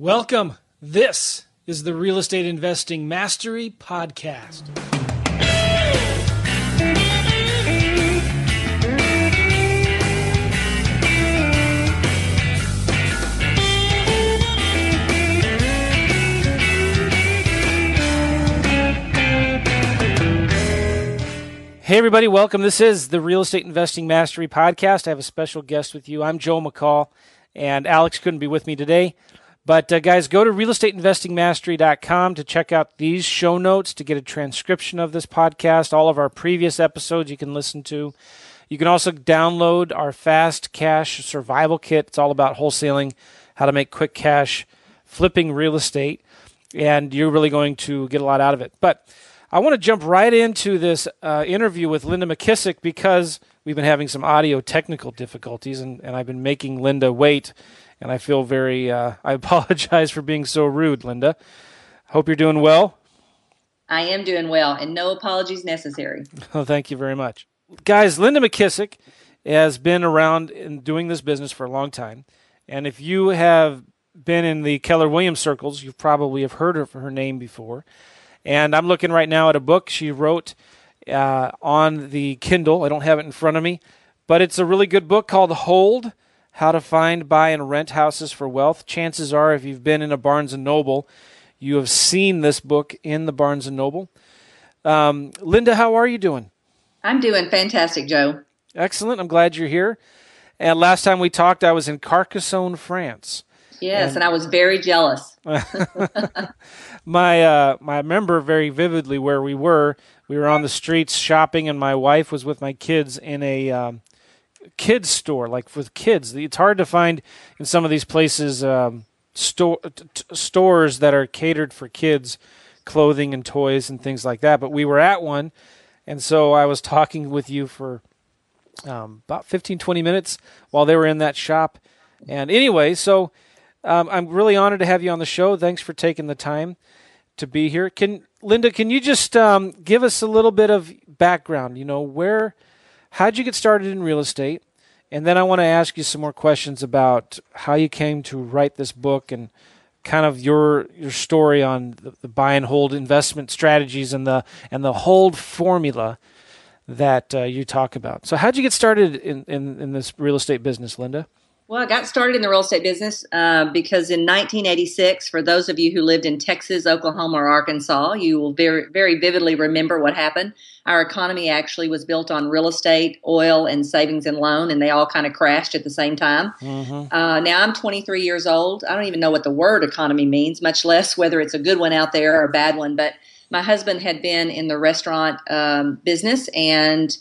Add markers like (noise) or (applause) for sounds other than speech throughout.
Welcome. This is the Real Estate Investing Mastery Podcast. Hey, everybody, welcome. This is the Real Estate Investing Mastery Podcast. I have a special guest with you. I'm Joe McCall, and Alex couldn't be with me today. But, uh, guys, go to realestateinvestingmastery.com to check out these show notes to get a transcription of this podcast. All of our previous episodes you can listen to. You can also download our Fast Cash Survival Kit. It's all about wholesaling, how to make quick cash, flipping real estate, and you're really going to get a lot out of it. But, I want to jump right into this uh, interview with Linda McKissack because we've been having some audio technical difficulties, and, and I've been making Linda wait. And I feel very, uh, I (laughs) apologize for being so rude, Linda. Hope you're doing well. I am doing well, and no apologies necessary. (laughs) Oh, thank you very much. Guys, Linda McKissack has been around in doing this business for a long time. And if you have been in the Keller Williams circles, you probably have heard of her name before. And I'm looking right now at a book she wrote uh, on the Kindle. I don't have it in front of me, but it's a really good book called Hold How to Find, Buy, and Rent Houses for Wealth. Chances are, if you've been in a Barnes and Noble, you have seen this book in the Barnes and Noble. Um, Linda, how are you doing? I'm doing fantastic, Joe. Excellent. I'm glad you're here. And last time we talked, I was in Carcassonne, France. Yes, and, and I was very jealous. (laughs) (laughs) my uh, my I remember very vividly where we were. We were on the streets shopping, and my wife was with my kids in a um, kids store, like with kids. It's hard to find in some of these places um, store t- stores that are catered for kids, clothing and toys and things like that. But we were at one, and so I was talking with you for um, about 15, 20 minutes while they were in that shop. And anyway, so um, I'm really honored to have you on the show. Thanks for taking the time to be here. Can Linda, can you just um, give us a little bit of background? You know, where, how'd you get started in real estate? And then I want to ask you some more questions about how you came to write this book and kind of your your story on the, the buy and hold investment strategies and the and the hold formula that uh, you talk about. So, how'd you get started in, in, in this real estate business, Linda? Well, I got started in the real estate business uh, because in 1986, for those of you who lived in Texas, Oklahoma, or Arkansas, you will very, very vividly remember what happened. Our economy actually was built on real estate, oil, and savings and loan, and they all kind of crashed at the same time. Mm-hmm. Uh, now I'm 23 years old. I don't even know what the word economy means, much less whether it's a good one out there or a bad one. But my husband had been in the restaurant um, business and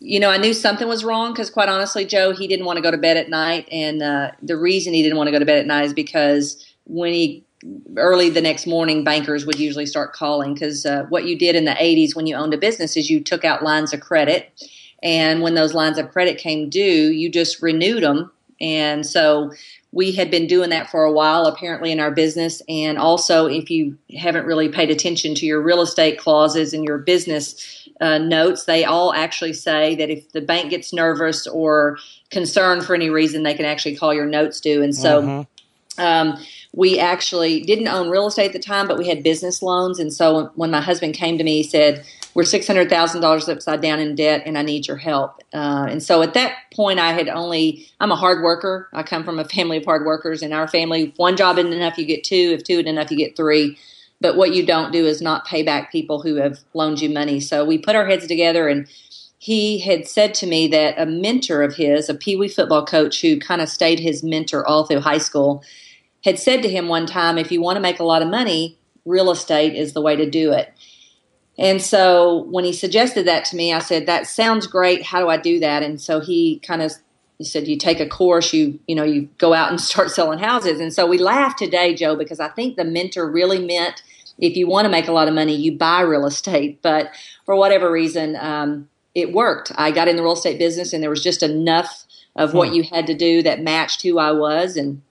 you know, I knew something was wrong because, quite honestly, Joe, he didn't want to go to bed at night, and uh, the reason he didn't want to go to bed at night is because when he early the next morning, bankers would usually start calling because uh, what you did in the '80s when you owned a business is you took out lines of credit, and when those lines of credit came due, you just renewed them, and so we had been doing that for a while apparently in our business and also if you haven't really paid attention to your real estate clauses and your business uh, notes, they all actually say that if the bank gets nervous or concerned for any reason, they can actually call your notes due. And so, mm-hmm. um, we actually didn't own real estate at the time, but we had business loans. And so, when my husband came to me, he said, "We're six hundred thousand dollars upside down in debt, and I need your help." Uh, and so, at that point, I had only I'm a hard worker. I come from a family of hard workers. In our family, one job isn't enough, you get two. If two isn't enough, you get three. But what you don't do is not pay back people who have loaned you money. So we put our heads together and he had said to me that a mentor of his, a Pee Wee football coach who kind of stayed his mentor all through high school, had said to him one time, if you want to make a lot of money, real estate is the way to do it. And so when he suggested that to me, I said, that sounds great. How do I do that? And so he kind of he said you take a course you you know you go out and (laughs) start selling houses and so we laugh today joe because i think the mentor really meant if you want to make a lot of money, you buy real estate. But for whatever reason, um, it worked. I got in the real estate business, and there was just enough of what hmm. you had to do that matched who I was. And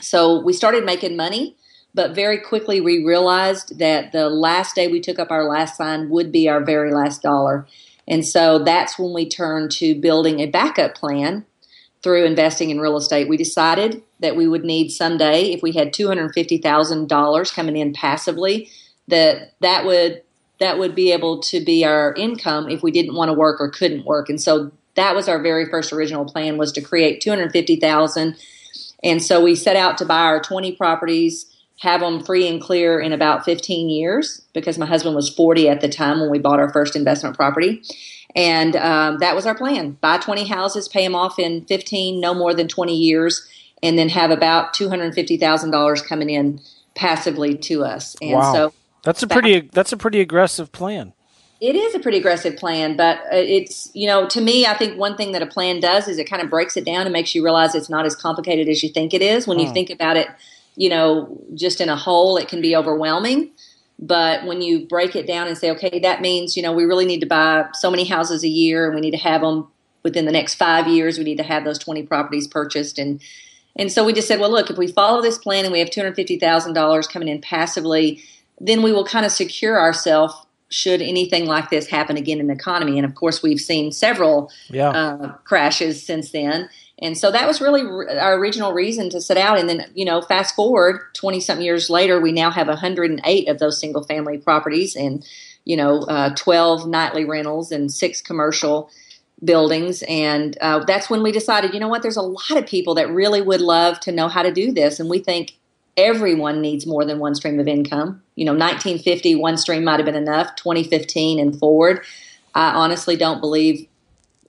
so we started making money. But very quickly, we realized that the last day we took up our last sign would be our very last dollar. And so that's when we turned to building a backup plan through investing in real estate. We decided that we would need someday, if we had two hundred fifty thousand dollars coming in passively, that that would that would be able to be our income if we didn't want to work or couldn't work. And so that was our very first original plan was to create 250,000 and so we set out to buy our 20 properties have them free and clear in about 15 years because my husband was 40 at the time when we bought our first investment property. And um, that was our plan. Buy 20 houses pay them off in 15 no more than 20 years and then have about $250000 coming in passively to us. And wow. so that's a pretty that's a pretty aggressive plan it is a pretty aggressive plan, but uh, it's, you know, to me, I think one thing that a plan does is it kind of breaks it down and makes you realize it's not as complicated as you think it is. When you hmm. think about it, you know, just in a whole, it can be overwhelming. But when you break it down and say, okay, that means, you know, we really need to buy so many houses a year and we need to have them within the next five years, we need to have those 20 properties purchased. And, and so we just said, well, look, if we follow this plan and we have $250,000 coming in passively, then we will kind of secure ourselves should anything like this happen again in the economy. And of course, we've seen several yeah. uh, crashes since then. And so that was really our original reason to set out. And then, you know, fast forward 20 something years later, we now have 108 of those single family properties and, you know, uh, 12 nightly rentals and six commercial buildings. And uh, that's when we decided, you know what, there's a lot of people that really would love to know how to do this. And we think everyone needs more than one stream of income. You know, 1950, one stream might have been enough. 2015 and forward, I honestly don't believe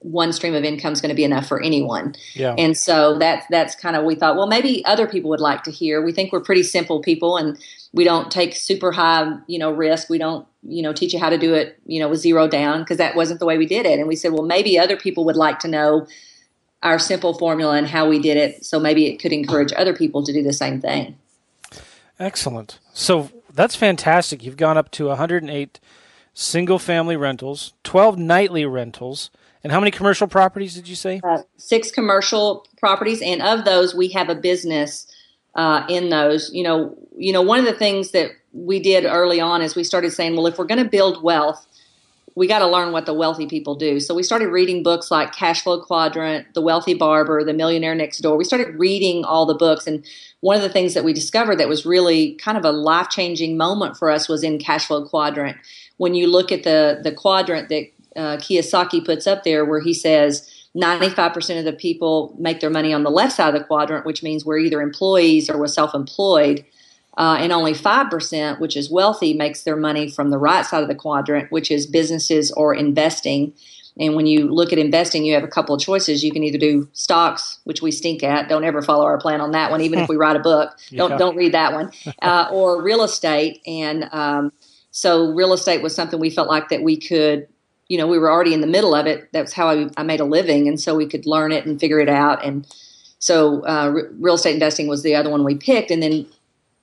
one stream of income is going to be enough for anyone. Yeah. And so that's that's kind of we thought, well, maybe other people would like to hear. We think we're pretty simple people, and we don't take super high, you know, risk. We don't, you know, teach you how to do it, you know, with zero down because that wasn't the way we did it. And we said, well, maybe other people would like to know our simple formula and how we did it. So maybe it could encourage other people to do the same thing. Excellent. So that's fantastic. You've gone up to 108 single family rentals, 12 nightly rentals. And how many commercial properties did you say? Uh, six commercial properties, and of those, we have a business uh, in those. You know, you know, one of the things that we did early on is we started saying, well, if we're going to build wealth, we got to learn what the wealthy people do. So we started reading books like Cash Flow Quadrant, The Wealthy Barber, The Millionaire Next Door. We started reading all the books. And one of the things that we discovered that was really kind of a life changing moment for us was in Cash Flow Quadrant. When you look at the, the quadrant that uh, Kiyosaki puts up there, where he says 95% of the people make their money on the left side of the quadrant, which means we're either employees or we're self employed uh, and only 5%, which is wealthy, makes their money from the right side of the quadrant, which is businesses or investing. And when you look at investing, you have a couple of choices. You can either do stocks, which we stink at. Don't ever follow our plan on that one, even if we write a book. (laughs) Don't yeah. don't read that one. (laughs) Uh, or real estate. And um, so real estate was something we felt like that we could. You know, we were already in the middle of it. That's how I, I made a living, and so we could learn it and figure it out. And so, uh, real estate investing was the other one we picked. And then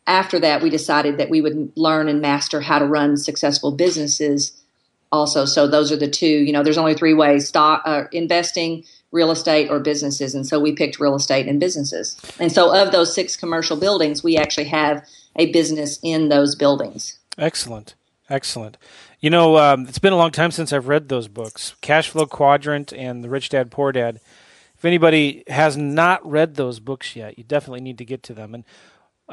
after that, we decided that we would learn and master how to run successful businesses also. So those are the two, you know, there's only three ways stock, uh, investing, real estate, or businesses. And so we picked real estate and businesses. And so of those six commercial buildings, we actually have a business in those buildings. Excellent. Excellent. You know, um, it's been a long time since I've read those books, Cash Flow Quadrant and The Rich Dad Poor Dad. If anybody has not read those books yet, you definitely need to get to them. And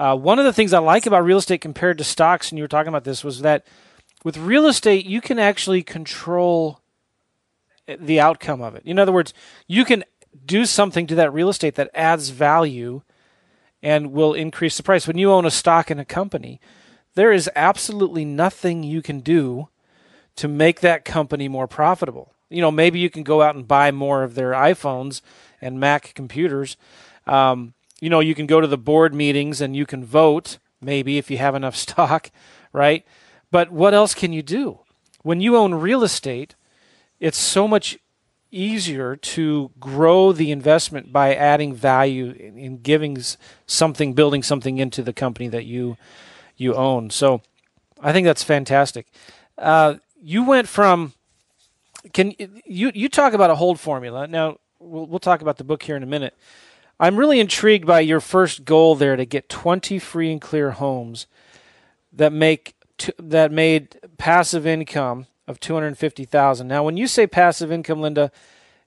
uh, one of the things I like about real estate compared to stocks, and you were talking about this, was that with real estate, you can actually control the outcome of it. In other words, you can do something to that real estate that adds value and will increase the price. When you own a stock in a company, there is absolutely nothing you can do to make that company more profitable. You know, maybe you can go out and buy more of their iPhones and Mac computers. Um, you know, you can go to the board meetings and you can vote, maybe if you have enough (laughs) stock, right? But what else can you do? When you own real estate, it's so much easier to grow the investment by adding value in giving something, building something into the company that you you own. So, I think that's fantastic. Uh, you went from can you you talk about a hold formula? Now we'll we'll talk about the book here in a minute. I'm really intrigued by your first goal there to get 20 free and clear homes that make t- that made passive income of 250,000. Now, when you say passive income, Linda,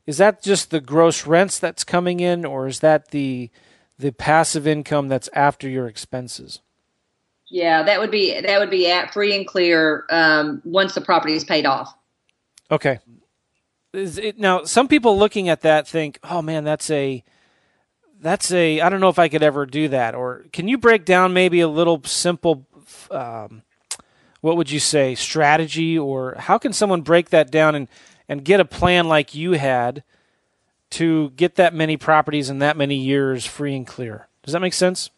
is that just the gross rents that's coming in, or is that the the passive income that's after your expenses? Yeah, that would be that would be at free and clear um, once the property is paid off. Okay. It, now, some people looking at that think, "Oh man, that's a that's a I don't know if I could ever do that." Or can you break down maybe a little simple um, what would you say strategy or how can someone break that down and and get a plan like you had to get that many properties in that many years free and clear. Does that make sense?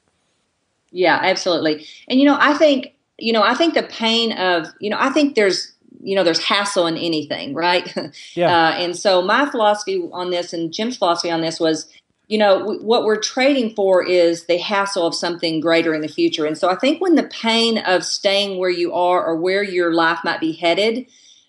Yeah, absolutely. And you know, I think you know, I think the pain of you know, I think there's you know, there's hassle in anything, right? (laughs) Yeah. Uh, and so my philosophy on this and Jim's philosophy on this was, you know, w- what we're trading for is the hassle of something greater in the future. And so I think when the pain of staying where you are or where your life might be headed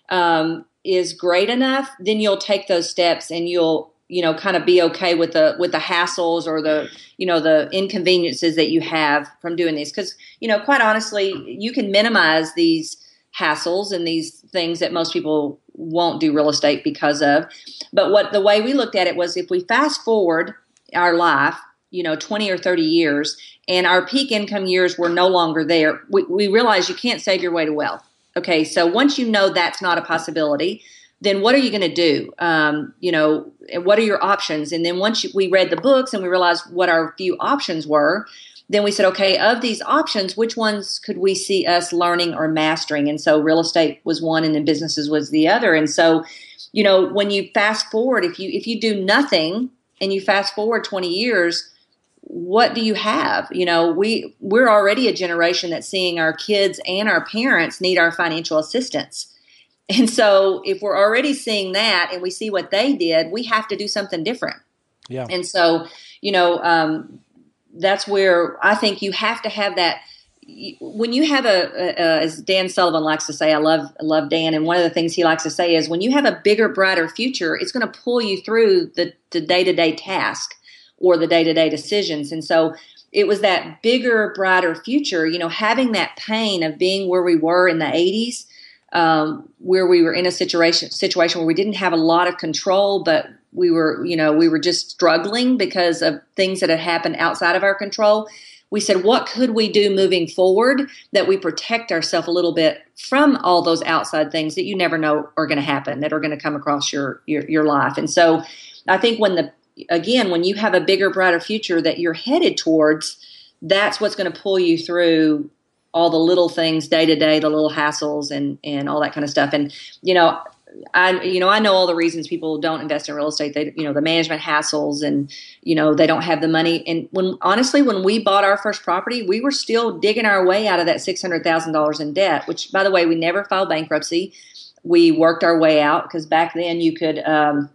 um, is great enough, then you'll take those steps and you'll you know kind of be okay with the with the hassles or the you know the inconveniences that you have from doing these because you know quite honestly you can minimize these hassles and these things that most people won't do real estate because of but what the way we looked at it was if we fast forward our life you know 20 or 30 years and our peak income years were no longer there we, we realized you can't save your way to wealth Okay, so once you know that's not a possibility, then what are you going to do? Um, you know, what are your options? And then once you, we read the books and we realized what our few options were, then we said, okay, of these options, which ones could we see us learning or mastering? And so real estate was one, and then businesses was the other. And so, you know, when you fast forward, if you if you do nothing and you fast forward twenty years, what do you have? You know we we're already a generation that's seeing our kids and our parents need our financial assistance. (laughs) And so if we're already seeing that and we see what they did we have to do something different. Yeah. And so you know um, that's where i think you have to have that when you have a, a, as Dan Sullivan likes to say, I love love Dan, and one of the things he likes to say is when you have a bigger, brighter future, it's going to pull you through the day to day task or the day to day decisions. And so it was that bigger, brighter future, you know, having that pain of being where we were in the 80s, um, where we were in a situation situation where we didn't have a lot of control, but we were, you know, we were just struggling because of things that had happened outside of our control. We said, what could we do moving forward that we protect ourselves a little bit from all those outside things that you never know are going to happen, that are going to come across your, your your life. And so, I think when the again, when you have a bigger, brighter future that you're headed towards, that's what's going to pull you through all the little things day to day, the little hassles and and all that kind of stuff. And you know, I you know I know all the reasons people don't invest in real estate. They you know the management hassles and you know they don't have the money. And when honestly, when we bought our first property, we were still digging our way out of that six hundred thousand dollars in debt. Which, by the way, we never filed bankruptcy. We worked our way out because back then you could um,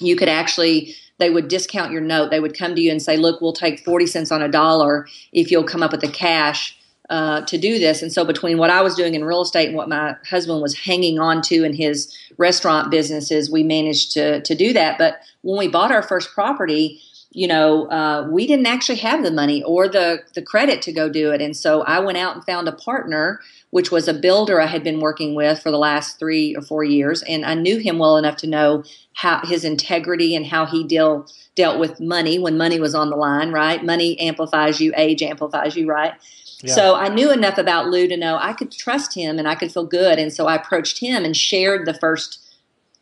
you could actually they would discount your note. They would come to you and say, "Look, we'll take forty cents on a dollar if you'll come up with the cash uh, to do this." And so, between what I was doing in real estate and what my husband was hanging on to in his restaurant businesses, we managed to to do that. But when we bought our first property, you know, uh, we didn't actually have the money or the the credit to go do it. And so I went out and found a partner, which was a builder I had been working with for the last three or four years, and I knew him well enough to know how his integrity and how he deal dealt with money when money was on the line. Right, money amplifies you, age amplifies you. Right. Yeah. So I knew enough about Lou to know I could trust him and I could feel good, and so I approached him and shared the first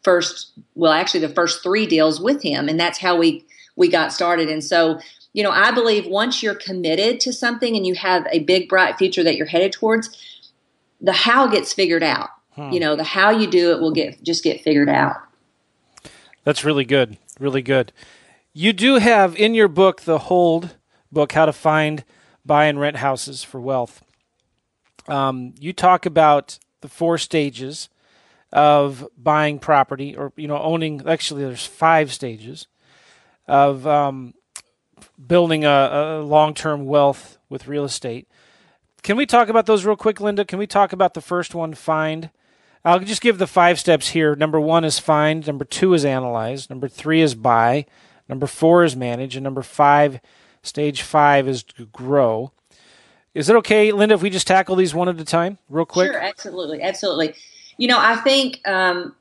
first well actually the first three deals with him and that's how we we got started. And so, you know, I believe once you're committed to something and you have a big, bright future that you're headed towards, the how gets figured out. Hmm. You know, the how you do it will get just get figured out. That's really good. Really good. You do have in your book the hold book, How to Find, Buy, and Rent Houses for Wealth. Um, you talk about the four stages of buying property or you know owning actually there's five stages of um, building a, a long term wealth with real estate. Can we talk about those real quick, Linda? Can we talk about the first one, find? I'll just give the five steps here. Number one is find. Number two is analyze. Number three is buy. Number four is manage. And number five, stage five, is to grow. Is it okay, Linda, if we just tackle these one at a time, real quick? Sure, absolutely, absolutely. You know, I think um,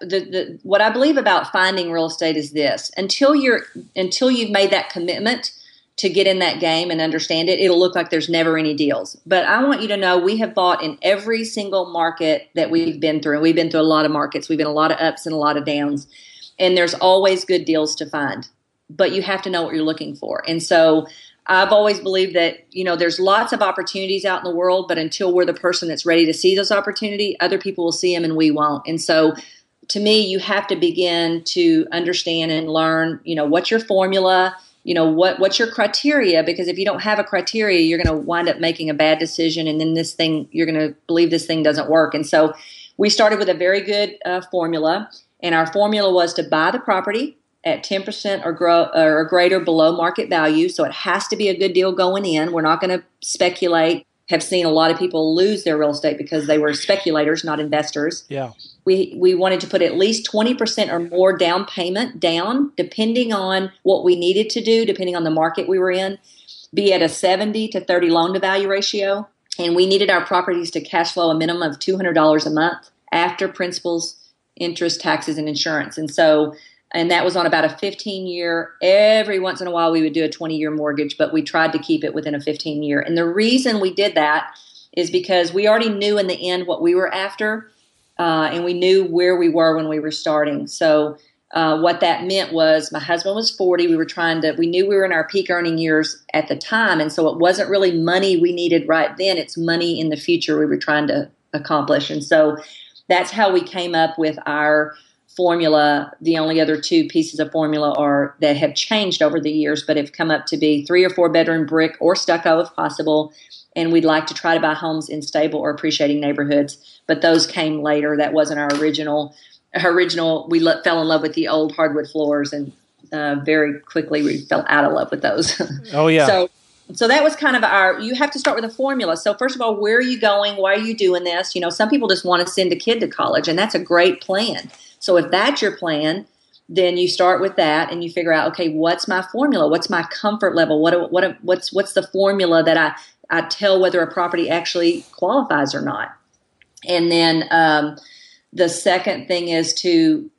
the, the what I believe about finding real estate is this: until you're until you've made that commitment to get in that game and understand it, it'll look like there's never any deals. But I want you to know we have bought in every single market that we've been through. And we've been through a lot of markets. We've been a lot of ups and a lot of downs, and there's always good deals to find. But you have to know what you're looking for, and so I've always believed that, you know, there's lots of opportunities out in the world, but until we're the person that's ready to see those opportunities, other people will see them and we won't. And so to me, you have to begin to understand and learn, you know, what's your formula, you know, what what's your criteria because if you don't have a criteria, you're going to wind up making a bad decision and then this thing you're going to believe this thing doesn't work. And so we started with a very good uh, formula and our formula was to buy the property at 10% or, grow, or greater below market value. So it has to be a good deal going in. We're not going to speculate. Have seen a lot of people lose their real estate because they were speculators, not investors. Yeah. We, we wanted to put at least 20% or more down payment down, depending on what we needed to do, depending on the market we were in, be at a 70 to 30 loan to value ratio. And we needed our properties to cash flow a minimum of $200 a month after principals, interest, taxes, and insurance. And so and that was on about a 15 year every once in a while we would do a 20 year mortgage but we tried to keep it within a 15 year and the reason we did that is because we already knew in the end what we were after uh, and we knew where we were when we were starting. So uh, what that meant was my husband was 40 we were trying to we knew we were in our peak earning years at the time and so it wasn't really money we needed right then it's money in the future we were trying to accomplish. And so that's how we came up with our formula, the only other two pieces of formula are that have changed over the years, but have come up to be three or four bedroom brick or stucco if possible. And we'd like to try to buy homes in stable or appreciating neighborhoods, but those came later. That wasn't our original. Our original, we fell in love with the old hardwood floors, and uh, very quickly we fell out of love with those. (laughs) Oh yeah. so so that was kind of our you have to start with a formula so first of all where are you going why are you doing this you know some people just want to send a kid to college and that's a great plan so if that's your plan, then you start with that and you figure out, okay, what's my formula? What's my comfort level? What what what's what's the formula that I I tell whether a property actually qualifies or not? And then um, the second thing is to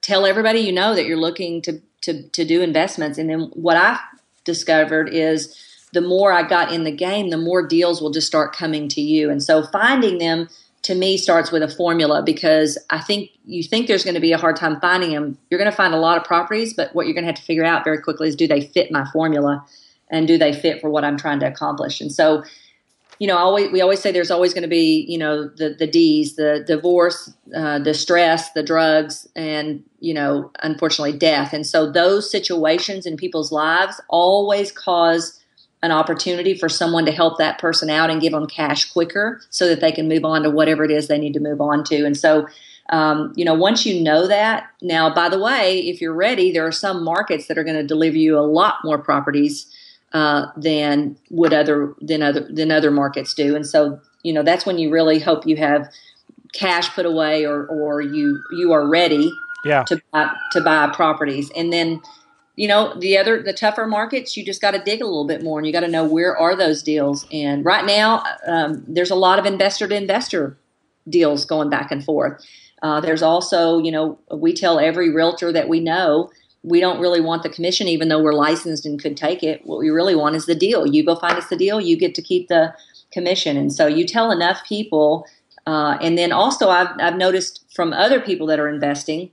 tell everybody you know that you're looking to to to do investments. And then what I discovered is the more I got in the game, the more deals will just start coming to you. And so finding them to me starts with a formula because I think you think there's going to be a hard time finding them. You're going to find a lot of properties, but what you're going to have to figure out very quickly is do they fit my formula and do they fit for what I'm trying to accomplish? And so, you know, always we always say there's always going to be, you know, the the D's, the divorce, uh, the stress, the drugs, and you know, unfortunately, death. And so those situations in people's lives always cause an opportunity for someone to help that person out and give them cash quicker so that they can move on to whatever it is they need to move on to. And so, um, you know, once you know that, now, by the way, if you're ready, there are some markets that are going to deliver you a lot more properties uh, than would other than other than other markets do. And so, you know, that's when you really hope you have cash put away or or you you are ready yeah. to buy, to buy properties. And then you know the other the tougher markets you just got to dig a little bit more and you got to know where are those deals. And right now um, there's a lot of investor to investor deals going back and forth. Uh, there's also you know we tell every realtor that we know we don't really want the commission even though we're licensed and could take it. What we really want is the deal. You go find us the deal you get to keep the commission. And so you tell enough people uh, and then also I've, I've noticed from other people that are investing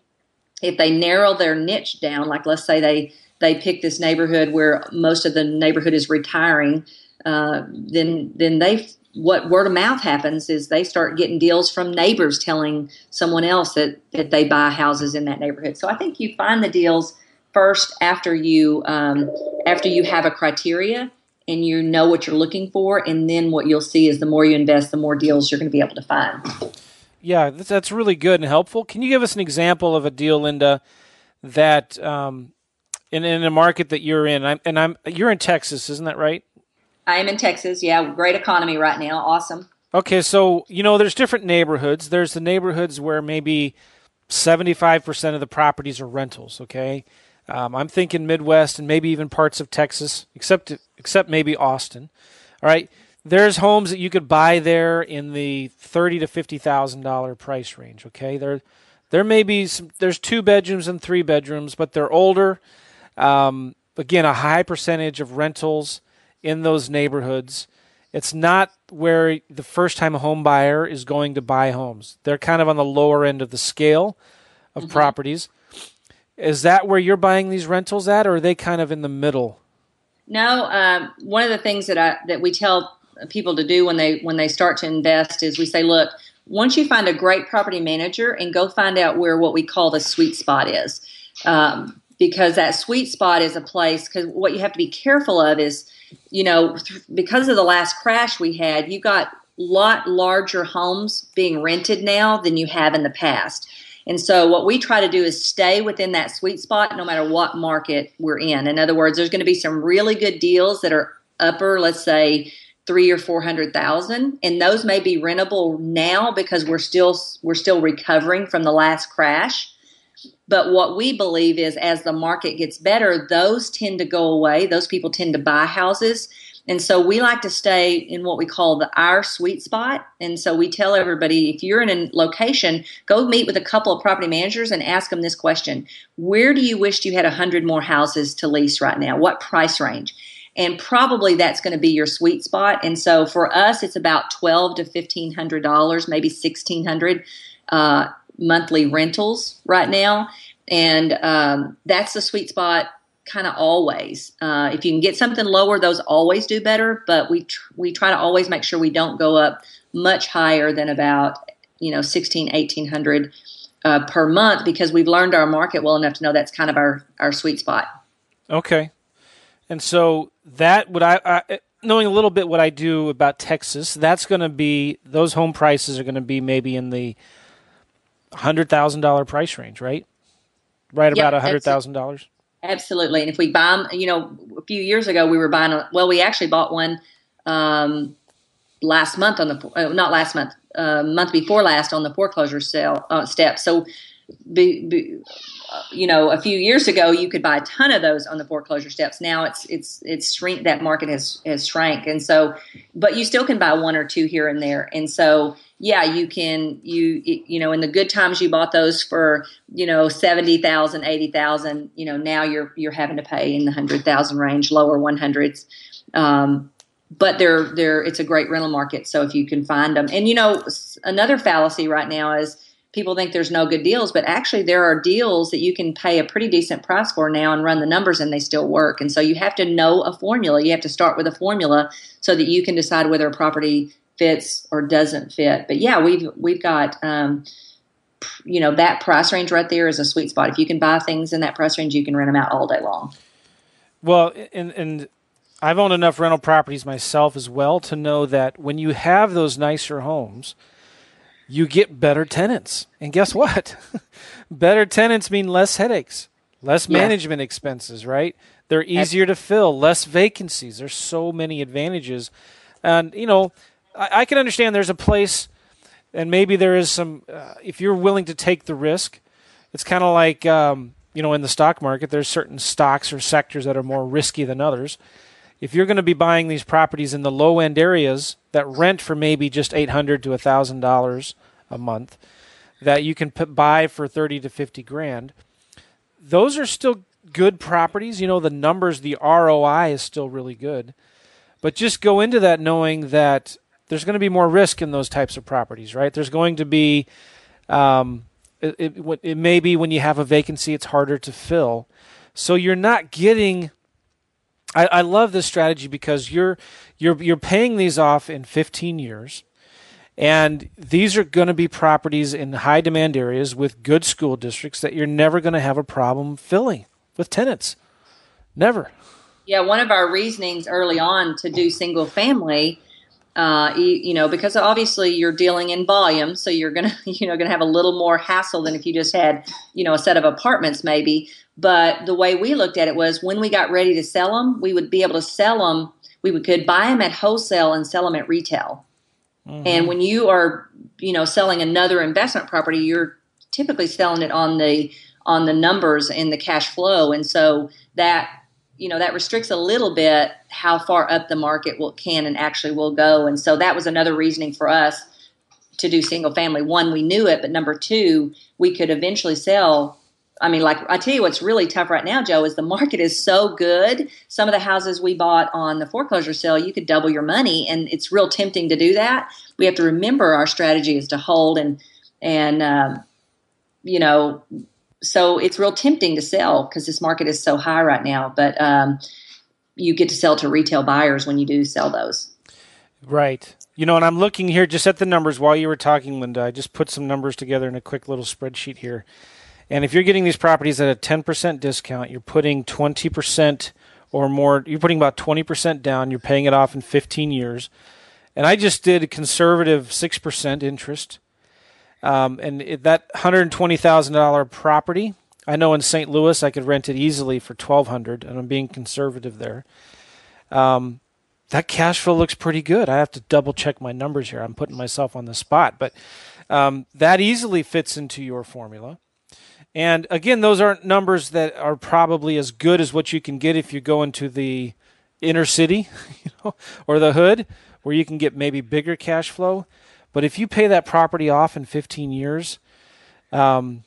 if they narrow their niche down, like let's say they they pick this neighborhood where most of the neighborhood is retiring, uh, then then they what word of mouth happens is they start getting deals from neighbors telling someone else that that they buy houses in that neighborhood. So I think you find the deals first after you um, after you have a criteria and you know what you're looking for, and then what you'll see is the more you invest, the more deals you're going to be able to find. Yeah, that's, that's really good and helpful. Can you give us an example of a deal, Linda, that um, in in a market that you're in? I'm, and I'm you're in Texas, isn't that right? I am in Texas. Yeah, great economy right now. Awesome. Okay, so you know there's different neighborhoods. There's the neighborhoods where maybe 75% of the properties are rentals. Okay, um, I'm thinking Midwest and maybe even parts of Texas, except except maybe Austin. All right, there's homes that you could buy there in the thirty to fifty thousand dollar price range. Okay, there There may be some, there's two bedrooms and three bedrooms, but they're older. Um, again, a high percentage of rentals in those neighborhoods. It's not where the first time home buyer is going to buy homes. They're kind of on the lower end of the scale of mm-hmm. properties. Is that where you're buying these rentals at, or are they kind of in the middle? No, um, one of the things that I that we tell people to do when they when they start to invest is we say, look, once you find a great property manager and go find out where what we call the sweet spot is, um, because that sweet spot is a place. Because what you have to be careful of is, you know, th- because of the last crash we had, you got lot larger homes being rented now than you have in the past. And so what we try to do is stay within that sweet spot no matter what market we're in. In other words, there's going to be some really good deals that are upper, let's say, three or four hundred thousand, and those may be rentable now because we're still we're still recovering from the last crash. But what we believe is as the market gets better, those tend to go away. Those people tend to buy houses and so we like to stay in what we call the our sweet spot. And so we tell everybody if you're in a location, go meet with a couple of property managers and ask them this question Where do you wish you had 100 more houses to lease right now? What price range? And probably that's going to be your sweet spot. And so for us, it's about twelve to fifteen hundred dollars, maybe sixteen hundred uh, monthly rentals right now, and um, that's the sweet spot kind of always. Uh, if you can get something lower, those always do better. But we tr- we try to always make sure we don't go up much higher than about you know 16, 1800 uh, per month because we've learned our market well enough to know that's kind of our our sweet spot. Okay, and so that would I, I knowing a little bit what I do about Texas, that's going to be those home prices are going to be maybe in the hundred thousand dollar price range, right? Right about a hundred thousand dollars. Absolutely. And if we buy them, you know, a few years ago we were buying a, well, we actually bought one um, last month on the, uh, not last month, uh, month before last on the foreclosure sale uh, step. So, be, be, you know, a few years ago you could buy a ton of those on the foreclosure steps. Now it's it's it's shrink that market has has shrank, and so, but you still can buy one or two here and there, and so yeah, you can you you know in the good times you bought those for you know seventy thousand, eighty thousand. You know now you're you're having to pay in the hundred thousand range, lower one hundreds. Um, but they're they're it's a great rental market. So if you can find them, and you know another fallacy right now is people think there's no good deals, but actually there are deals that you can pay a pretty decent price for now and run the numbers and they still work. And so you have to know a formula. You have to start with a formula so that you can decide whether a property fits or doesn't fit. But yeah, we've we've got um, you know that price range right there is a sweet spot. If you can buy things in that price range, you can rent them out all day long. Well, and and I've owned enough rental properties myself as well to know that when you have those nicer homes, you get better tenants. And guess what? (laughs) better tenants mean less headaches, less management expenses, right? They're easier to fill, less vacancies. There's so many advantages. And, you know, I, I can understand there's a place, and maybe there is some. Uh, if you're willing to take the risk, it's kind of like um, you know in the stock market. There's certain stocks or sectors that are more risky than others. If you're going to be buying these properties in the low end areas that rent for maybe just eight hundred to thousand dollars a month, that you can put, buy for thirty to fifty grand, those are still good properties. You know the numbers, the ROI is still really good. But just go into that knowing that there's going to be more risk in those types of properties, right? There's going to be, um, it, it, it may be when you have a vacancy, it's harder to fill. So you're not getting. I, I love this strategy because you're you're you're paying these off in 15 years, and these are going to be properties in high demand areas with good school districts that you're never going to have a problem filling with tenants. Never. Yeah, one of our reasonings early on to do single family uh, you, you, know, because obviously you're dealing in volume, so you're gonna, (laughs) you know, gonna have a little more hassle than if you just had, you know, a set of apartments maybe. But the way we looked at it was when we got ready to sell them, we would be able to sell them. We could buy them at wholesale and sell them at retail. Mm-hmm. And when you are, you know, selling another investment property, you're typically selling it on the on the numbers and the cash flow, and so that you know that restricts a little bit how far up the market will can and actually will go and so that was another reasoning for us to do single family. One, we knew it, but number two, we could eventually sell. I mean, like I tell you, what's really tough right now, Joe, is the market is so good. Some of the houses we bought on the foreclosure sale, you could double your money, and it's real tempting to do that. We have to remember our strategy is to hold and and um, you know, so it's real tempting to sell because this market is so high right now. But um, you get to sell to retail buyers when you do sell those. Right. You know, and I'm looking here just at the numbers while you were talking, Linda. I just put some numbers together in a quick little spreadsheet here. And if you're getting these properties at a 10% discount, you're putting 20% or more, you're putting about 20% down, you're paying it off in 15 years. And I just did conservative 6% interest. Um, and it, that $120,000 property, I know in St. Louis I could rent it easily for 1200 and I'm being conservative there. Um, that cash flow looks pretty good. I have to double check my numbers here. I'm putting myself on the spot, but um, that easily fits into your formula. And again, those aren't numbers that are probably as good as what you can get if you go into the inner city, (laughs) you know, or the hood, where you can get maybe bigger cash flow. But if you pay that property off in 15 years, um,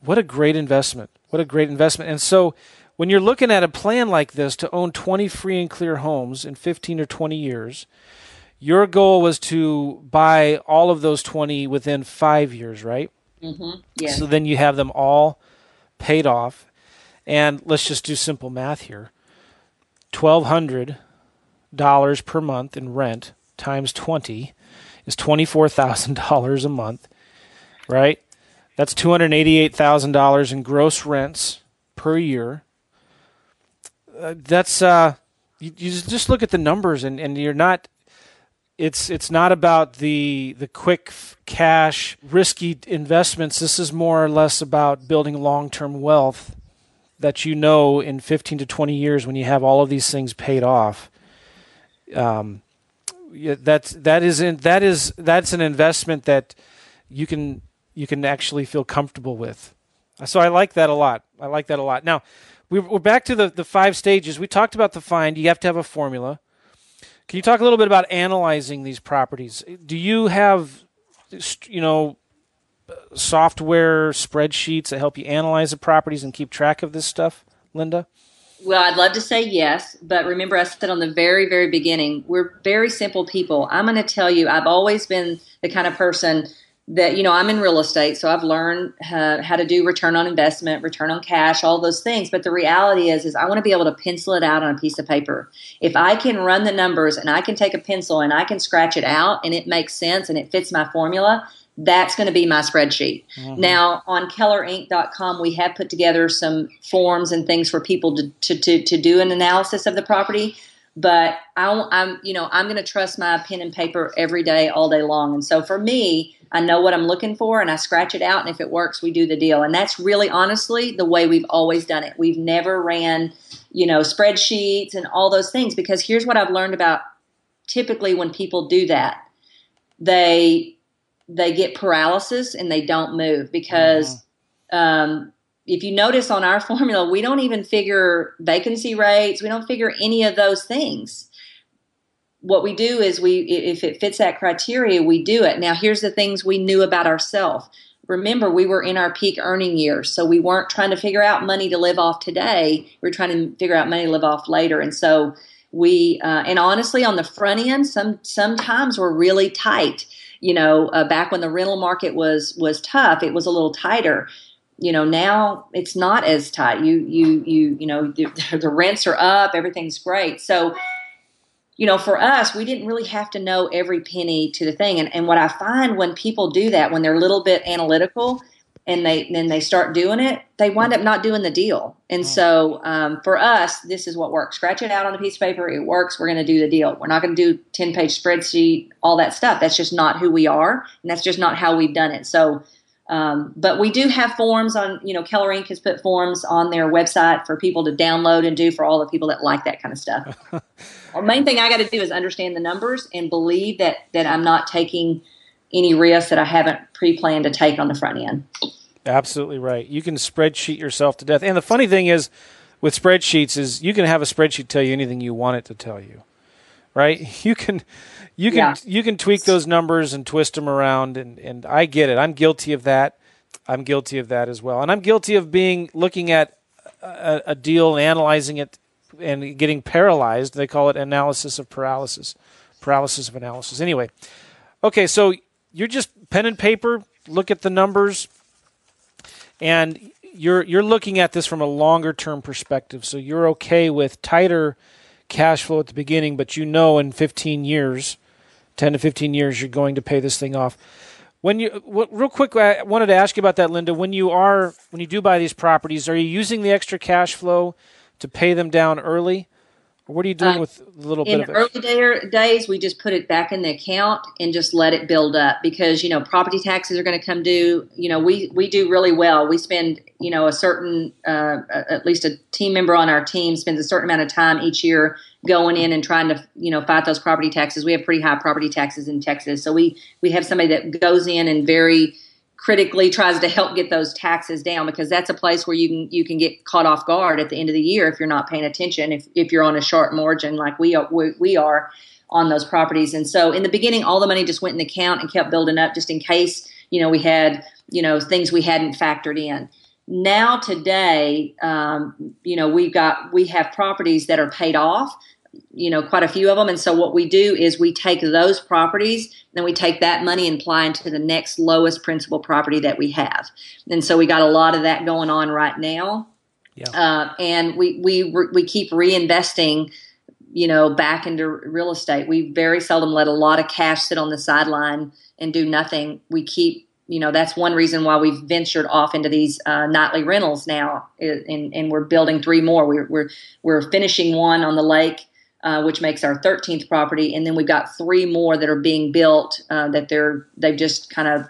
what a great investment! What a great investment! And so when you're looking at a plan like this to own 20 free and clear homes in 15 or 20 years, your goal was to buy all of those 20 within five years, right? Mm-hmm. Yeah. So then you have them all paid off. And let's just do simple math here $1,200 per month in rent times 20 is $24,000 (laughs) a month, right? That's $288,000 in gross rents per year uh, that's uh, you, you just look at the numbers and, and you're not it's it's not about the the quick cash risky investments this is more or less about building long-term wealth that you know in 15 to 20 years when you have all of these things paid off um, that's that is in, that is that's an investment that you can you can actually feel comfortable with so I like that a lot I like that a lot now we're back to the, the five stages. We talked about the find. You have to have a formula. Can you talk a little bit about analyzing these properties? Do you have, you know, software spreadsheets that help you analyze the properties and keep track of this stuff, Linda? Well, I'd love to say yes, but remember, I said on the very, very beginning, we're very simple people. I'm going to tell you, I've always been the kind of person that you know i'm in real estate so i've learned uh, how to do return on investment return on cash all those things. But the reality is is i want to be able to pencil it out on a piece of paper. If i can run the numbers and i can take a pencil and i can scratch it out and it makes sense and it fits my formula that's going to be my spreadsheet. Mm-hmm. now on kellerink.com we have put together some forms and things for people to, to, to, to do an analysis of the property but I, am you know i'm going to trust my pen and paper every day all day long and so for me I know what I'm looking for and I scratch it out. And if it works, we do the deal. And that's really honestly the way we've always done it. We've never ran, you know, spreadsheets and all those things because here's what I've learned about typically when people do that, they they get paralysis and they don't move because mm-hmm. um, if you notice on our (laughs) formula, we don't even figure vacancy rates. We don't figure any of those things. What we do is we if it fits that criteria we do it. Now here's the things we knew about ourselves. Remember we were in our peak earning years so we weren't trying to figure out money to live off today. We are trying to figure out money to live off later. And so we uh, and honestly on the front end some sometimes we're really tight. You know uh, back when the rental market was was tough it was a little tighter you know now it's not as tight you you you you know the, (laughs) the rents are up everything's great so you know, for us, we didn't really have to know every penny to the thing. And, and what I find when people do that, when they're a little bit analytical and they then they start doing it, they wind up not doing the deal. And so um, for us, this is what works. Scratch it out on a piece of paper. It works. We're going to do the deal. We're not going to do 10 page spreadsheet, all that stuff. That's just not who we are. And that's just not how we've done it. So um, but we do have forms on, you know, Keller INK. has put forms on their website for people to download and do for all the people that like that kind of stuff. (laughs) the main thing I got to do is understand the numbers and believe that that I'm not taking any risks that I haven't pre-planned to take on the front end. Absolutely right. You can spreadsheet yourself to death. And the funny thing is with spreadsheets is you can have a spreadsheet tell you anything you want it to tell you. Right? (laughs) You can you can yeah. you can tweak those numbers and twist them around and and I get it. I'm guilty of that. I'm guilty of that as well. And I'm guilty of being looking at a, a deal analyzing it and getting paralyzed. They call it analysis of paralysis. Paralysis of analysis. Anyway. Okay, so you're just pen and paper, look at the numbers and you're you're looking at this from a longer term perspective. So you're okay with tighter cash flow at the beginning, but you know in 15 years 10 to 15 years, you're going to pay this thing off. When you, real quick, I wanted to ask you about that, Linda. When you are, when you do buy these properties, are you using the extra cash flow to pay them down early, what are you doing uh, with a little in bit of early day, days? We just put it back in the account and just let it build up because you know property taxes are going to come due. You know we we do really well. We spend you know a certain uh, at least a team member on our team spends a certain amount of time each year going in and trying to you know fight those property taxes. We have pretty high property taxes in Texas, so we we have somebody that goes in and very critically tries to help get those taxes down because that's a place where you can you can get caught off guard at the end of the year if you're not paying attention if if you're on a short margin like we are we, we are on those properties. And so in the beginning all the money just went in the account and kept building up just in case you know we had you know things we hadn't factored in. Now today um, you know we've got we have properties that are paid off you know quite a few of them. And so what we do is we take those properties and we take that money and apply into the next lowest principal property that we have. And so we got a lot of that going on right now. Yeah. Uh, and we we we keep reinvesting you know back into real estate. We very seldom let a lot of cash sit on the sideline and do nothing. We keep you know that's one reason why we've ventured off into these uh, nightly rentals now and, and we're building three more. We're, we're we're finishing one on the lake uh, which makes our 13th property, and then we've got three more that are being built uh, that they're they've just kind of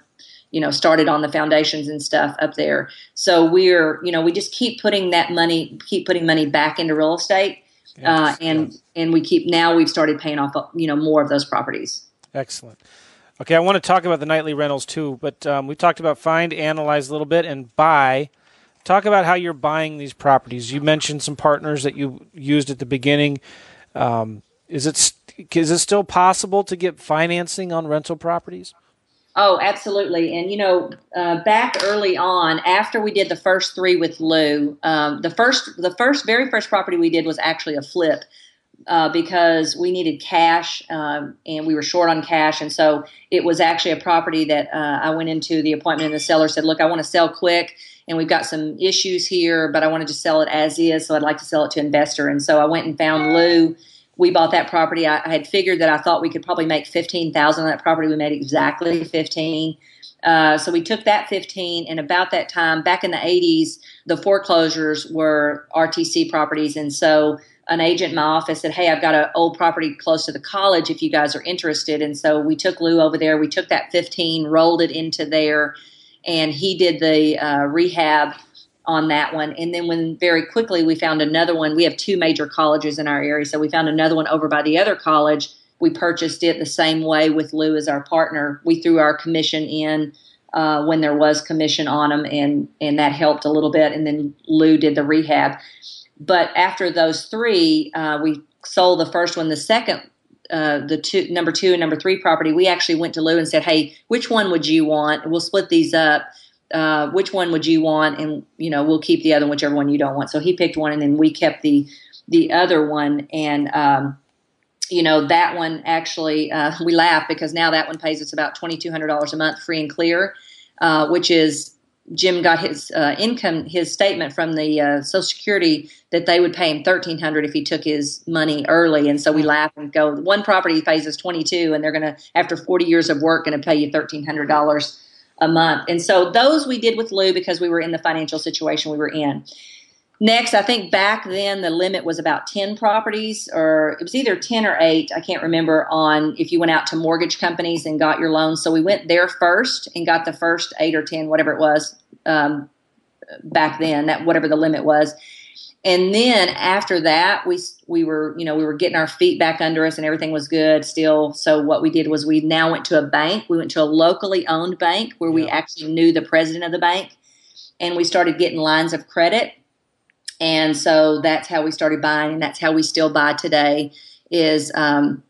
you know started on the foundations and stuff up there. So we're you know we just keep putting that money, keep putting money back into real estate, uh, and yes. and we keep now we've started paying off you know more of those properties. Excellent. Okay, I want to talk about the nightly rentals too, but um, we talked about find, analyze a little bit, and buy. Talk about how you're buying these properties. You mentioned some partners that you used at the beginning. Um, is it is it still possible to get financing on rental properties? Oh, absolutely. And you know, uh, back early on, after we did the first three with Lou, um, the first, the first, very first property we did was actually a flip uh, because we needed cash um, and we were short on cash, and so it was actually a property that uh, I went into the appointment, and the seller said, "Look, I want to sell quick." And we've got some issues here, but I wanted to sell it as is, so I'd like to sell it to investor. And so I went and found Lou. We bought that property. I, I had figured that I thought we could probably make fifteen thousand on that property. We made exactly fifteen. Uh, so we took that 15 and about that time back in the 80s the foreclosures were rtc properties and so an agent in my office said hey i've got an old property close to the college if you guys are interested and so we took lou over there we took that 15 rolled it into there and he did the uh, rehab on that one. And then when very quickly we found another one, we have two major colleges in our area, so we found another one over by the other college. We purchased it the same way with Lou as our partner. We threw our commission in uh, when there was commission on them, and and that helped a little bit. And then Lou did the rehab. But after those three, uh, we sold the first one. The second uh, the two number two and number three property, we actually went to Lou and said, "Hey, which one would you want? We'll split these up. Uh, which one would you want? And you know, we'll keep the other, whichever one you don't want." So he picked one, and then we kept the the other one. And um, you know, that one actually uh, (laughs) we laugh because now that one pays us about twenty two hundred dollars a month, free and clear, uh, which is Jim got his uh, income, his statement from the uh, Social Security that they would pay him thirteen hundred if he took his money early, and so we laugh and go, one property pays us twenty two, and they're going to after forty years of work going to pay you thirteen hundred dollars a month, and so those we did with Lou because we were in the financial situation we were in. Next, I think back then the limit was about 10 properties, or it was either 10 or 8, I can't remember, on if you went out to mortgage companies and got your loan. So we went there first and got the first 8 or 10, whatever it was um, back then, that whatever the limit was. And then after that, we we were you know we were getting our feet back under us and everything was good still. So what we did was we now went to a bank. We went to a locally owned bank where yeah. we actually knew the president of the bank, and we started getting lines of credit and so that's how we started buying, and that's how we still buy today. Is um,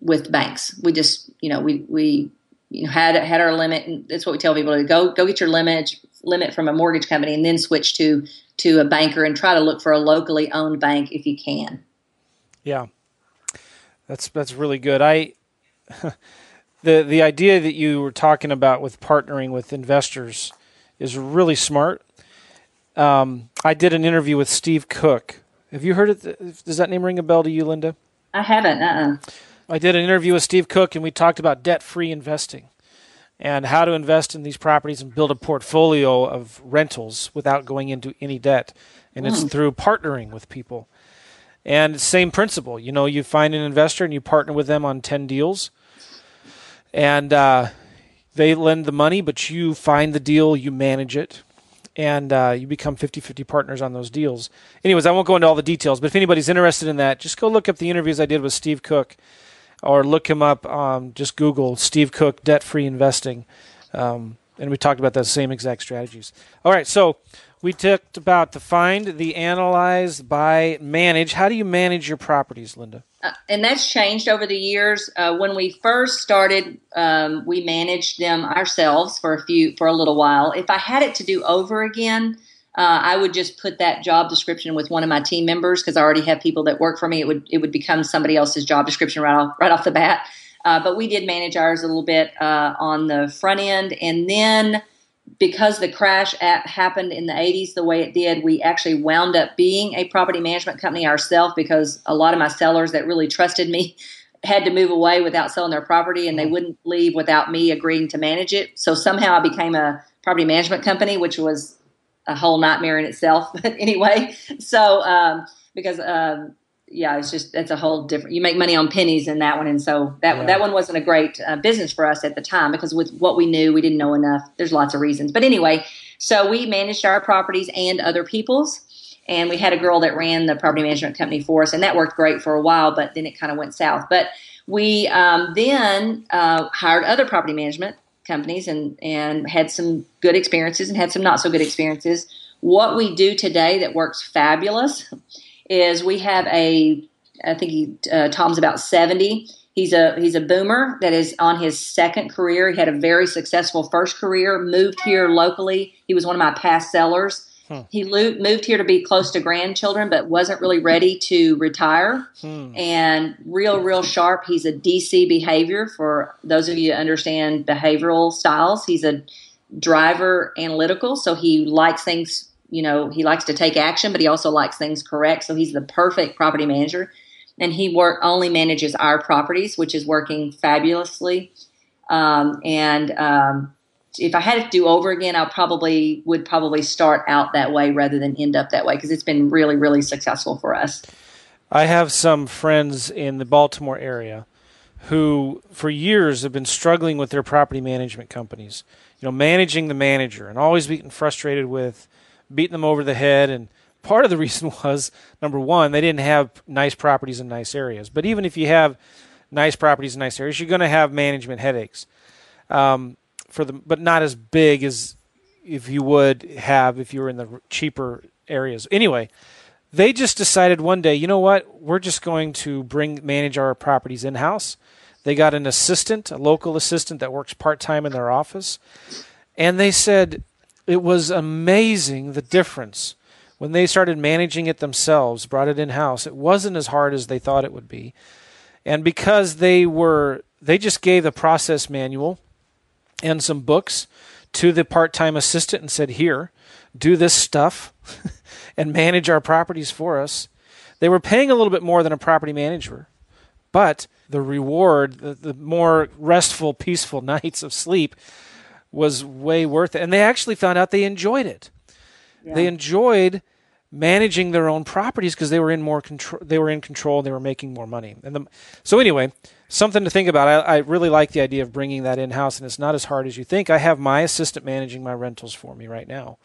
with banks. We just, you know, we we you know had had our limit, and that's what we tell people to go go get your limit limit from a mortgage company, and then switch to to a banker and try to look for a locally owned bank if you can. Yeah, that's that's really good. I (laughs) the the idea that you were talking about with partnering with investors is really smart. Um, I did an interview with Steve Cook. Have you heard it? Does that name ring a bell to you, Linda? I haven't. Uh-uh. I did an interview with Steve Cook, and we talked about debt-free investing and how to invest in these properties and build a portfolio of rentals without going into any debt. And mm. it's hmm. through partnering with people. And same principle, you know, you find an investor and you partner with them on 10 deals. And uh, they lend the money, but you find the deal, you manage it, and uh, you become 50 50 partners on those deals. Anyways, I won't go into all the details, but if anybody's interested in that, just go look up the interviews I did with Steve Cook or look him up. Um, just Google Steve Cook debt free investing. Um, and we talked about those same exact strategies. All right, so we talked about the find, the analyze, buy, manage. How do you manage your properties, Linda? Uh, and that's changed over the years. Uh, when we first started, um, we managed them ourselves for a few for a little while. If I had it to do over again, uh, I would just put that job description with one of my team members because I already have people that work for me. It would it would become somebody else's job description right off right off the bat. Uh, but we did manage ours a little bit uh, on the front end, and then because the crash app happened in the 80s the way it did, we actually wound up being a property management company ourselves because a lot of my sellers that really trusted me (laughs) had to move away without selling their property and they mm-hmm. wouldn't leave without me agreeing to manage it. So somehow I became a property management company, which was a whole nightmare in itself. But (laughs) anyway, so um, because um, yeah, it's just it's a whole different. You make money on pennies in that one, and so that yeah. that one wasn't a great uh, business for us at the time because with what we knew, we didn't know enough. There's lots of reasons, but anyway, so we managed our properties and other people's, and we had a girl that ran the property management company for us, and that worked great for a while, but then it kind of went south. But we um, then uh, hired other property management companies and and had some good experiences and had some not so good experiences. What we do today that works fabulous is we have a I think he, uh, Tom's about seventy. He's a he's a boomer that is on his second career. He had a very successful first career. Moved here locally. He was one of my past sellers. Hmm. He lo- moved here to be close to grandchildren, but wasn't really ready to retire. Hmm. And real, real sharp. He's a DC behavior. For those of you that understand behavioral styles, he's a driver analytical. So he likes things you know, he likes to take action, but he also likes things correct. So he's the perfect property manager. And he work only manages our properties, which is working fabulously. Um, and um, if I had to do over again, I probably would probably start out that way rather than end up that way because it's been really, really successful for us. I have some friends in the Baltimore area who, for years, have been struggling with their property management companies. You know, managing the manager and always being frustrated with beating them over the head. And part of the (laughs) reason was number one, they didn't have nice properties in nice areas. But even if you have nice properties in nice areas, you're going to have management headaches. Um, for the but not as big as if you would have if you were in the cheaper areas. Anyway, they just decided one day, you know what? We're just going to bring manage our properties in house. They got an assistant, a local assistant that works part time in their office, and they said, it was amazing the difference when they started managing it themselves, brought it in house. It wasn't as hard as they thought it would be. And because they were, they just gave the process manual and some books to the part time assistant and said, Here, do this stuff (laughs) and manage our properties for us. They were paying a little bit more than a property manager, but the reward, the, the more restful, peaceful (laughs) nights of sleep, was way worth it. And they actually found out they enjoyed it. Yeah. They enjoyed managing their own properties because they were in more control. They were in control. They were making more money. And the, so anyway, something to think about. I, I really like the idea of bringing that in house, and it's not as hard as you think. I have my assistant managing my rentals for me right now.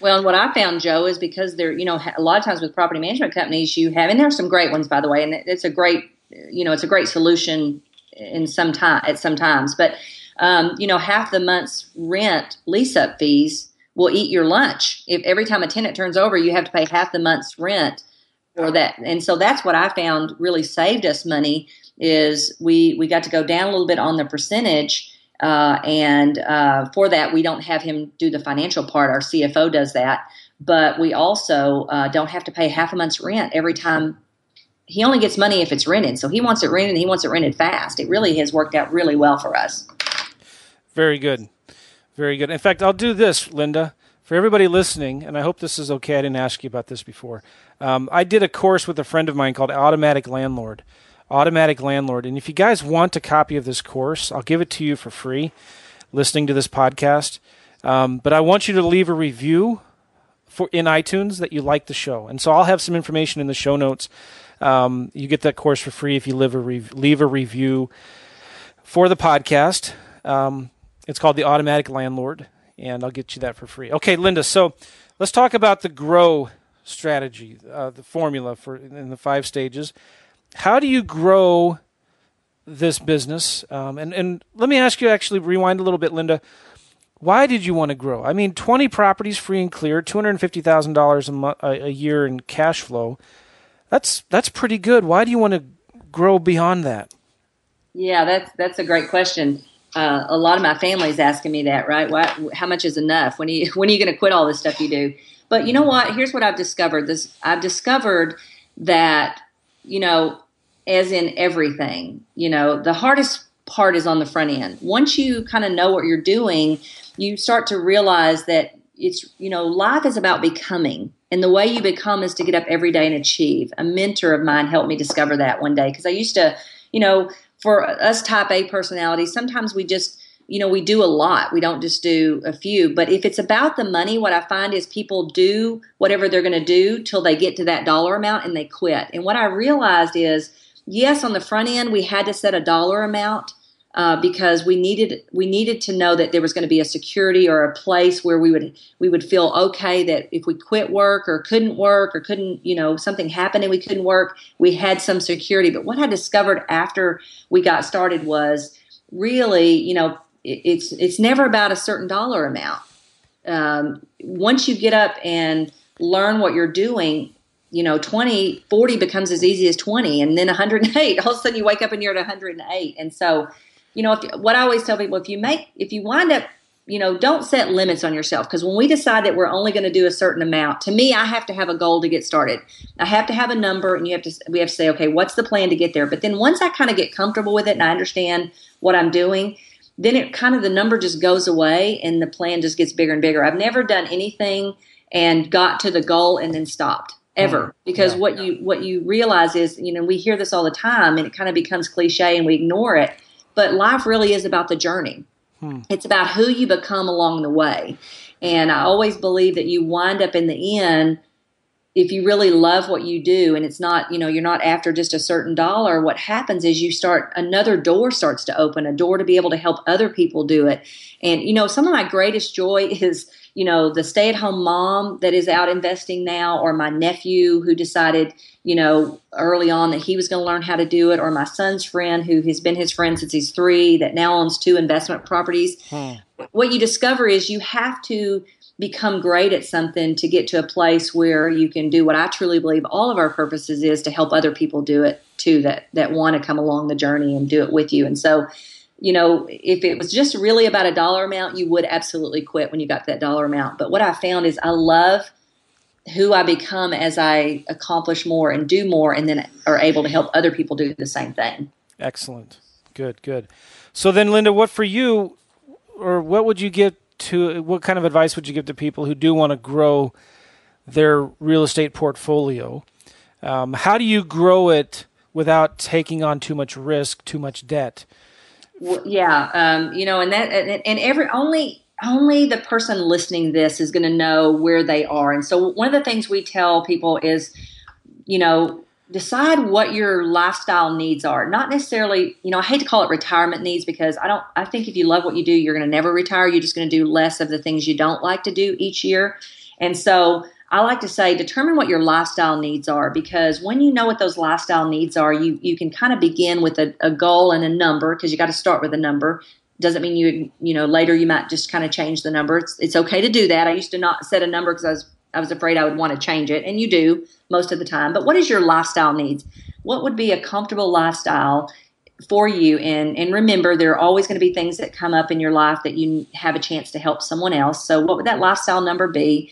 Well, and what I found, Joe, is because they're, you know, a lot of times with property management companies, you have, and there are some great ones, by the way, and it's a great, you know, it's a great solution in some time at some times, but um, you know, half the month's rent lease up fees will eat your lunch. If every time a tenant turns over, you have to pay half the month's rent for that. And so that's what I found really saved us money is we we got to go down a little bit on the percentage, uh, and uh, for that we don't have him do the financial part. Our CFO does that, but we also uh, don't have to pay half a month's rent every time. He only gets money if it's rented, so he wants it rented. and He wants it rented fast. It really has worked out really well for us. Very good, very good. In fact, I'll do this, Linda for everybody listening, and I hope this is okay. I didn't ask you about this before. Um, I did a course with a friend of mine called Automatic Landlord. Automatic Landlord. And if you guys want a copy of this course, I'll give it to you for free listening to this podcast. Um, but I want you to leave a review for in iTunes that you like the show. And so I'll have some information in the show notes. Um, you get that course for free if you leave a, re- leave a review for the podcast. Um, it's called The Automatic Landlord and I'll get you that for free. Okay, Linda. So let's talk about the grow strategy, uh, the formula for in the five stages. How do you grow this business? Um, and and let me ask you, actually, rewind a little bit, Linda. Why did you want to grow? I mean, twenty properties free and clear, two hundred fifty thousand dollars a year in cash flow. That's that's pretty good. Why do you want to grow beyond that? Yeah, that's that's a great question uh, a lot of my family's asking me that, right? What, how much is enough? When are you, (laughs) when are you going to quit all this stuff you do? But you know what? Here's what I've discovered. This I've discovered that you know, as in everything, you know, the hardest part is on the front end. Once you kind of know what you're doing, you start to realize that it's you know, life is about becoming. And the way you become is to get up every day and achieve. A mentor of mine helped me discover that one day because I used to, you know, for us type A personalities, sometimes we just, you know, we do a lot. We don't just do a few. But if it's about the money, what I find is people do whatever they're going to do till they get to that dollar amount and they quit. And what I realized is, yes, on the front end, we had to set a dollar amount uh, because we needed we needed to know that there was going to be a security or a place where we would we would feel okay that if we quit work or couldn't work or couldn't you know something happened and we couldn't work we had some security. But what i discovered after we got started was really you know it, it's it's never about a certain dollar amount. Um, once you get up and learn what you're doing you know 20 40 becomes as easy as 20 and then 108 (laughs) all of a sudden you wake up and you're at 108 and so you know, if, what I always tell people, if you make, if you wind up, you know, don't set limits on yourself because when we decide that we're only going to do a certain amount, to me, I have to have a goal to get started. I have to have a number, and you have to, we have to say, okay, what's the plan to get there? But then once I kind of get comfortable with it and I understand what I'm doing, then it kind of the number just goes away and the plan just gets bigger and bigger. I've never done anything and got to the goal and then stopped ever mm, because yeah, what yeah. you what you realize is you know we hear this all the time and it kind of becomes cliche and we ignore it but life really is about the journey. Hmm. It's about who you become along the way. And I always believe that you wind up in the end if you really love what you do and it's not you know you're not after just a certain dollar what happens is you start another door starts to open a door to be able to help other people do it and you know some of my greatest joy (laughs) is you know the stay at home mom that is out investing now or my nephew who decided you know early on that he was going to learn how to do it or my son's friend who has been his friend since he's 3 that now owns two investment properties hmm. what you discover is you have to become great at something to get to a place where you can do what I truly believe all of our purposes is to help other people do it too that that want to come along the journey and do it with you. And so, you know, if it was just really about a dollar amount, you would absolutely quit when you got that dollar amount. But what I found is I love who I become as I accomplish more and do more and then are able to help other people do the same thing. Excellent. Good, good. So then Linda, what for you or what would you give to what kind of advice would you give to people who do want to grow their real estate portfolio? Um, how do you grow it without taking on too much risk, too much debt? Well, yeah, um, you know, and that and, and every only only the person listening this is going to know where they are. And so one of the things we tell people is, you know, decide what your lifestyle needs are. Not necessarily, you know, I hate to call it retirement needs because I don't, I think if you love what you do, you're going to never retire. You're just going to do less of the things you don't like to do each year. And so I like to say determine what your lifestyle needs are because when you know what those lifestyle needs are, you, you can kind of begin with a, a goal and a number because you got to start with a number. Doesn't mean you, you know, later you might just kind of change the number. It's, it's okay to do that. I used to not set a number because I was I was afraid I would want to change it, and you do most of the time. But what is your lifestyle needs? What would be a comfortable lifestyle for you and and remember there are always going to be things that come up in your life that you have a chance to help someone else so what would that lifestyle number be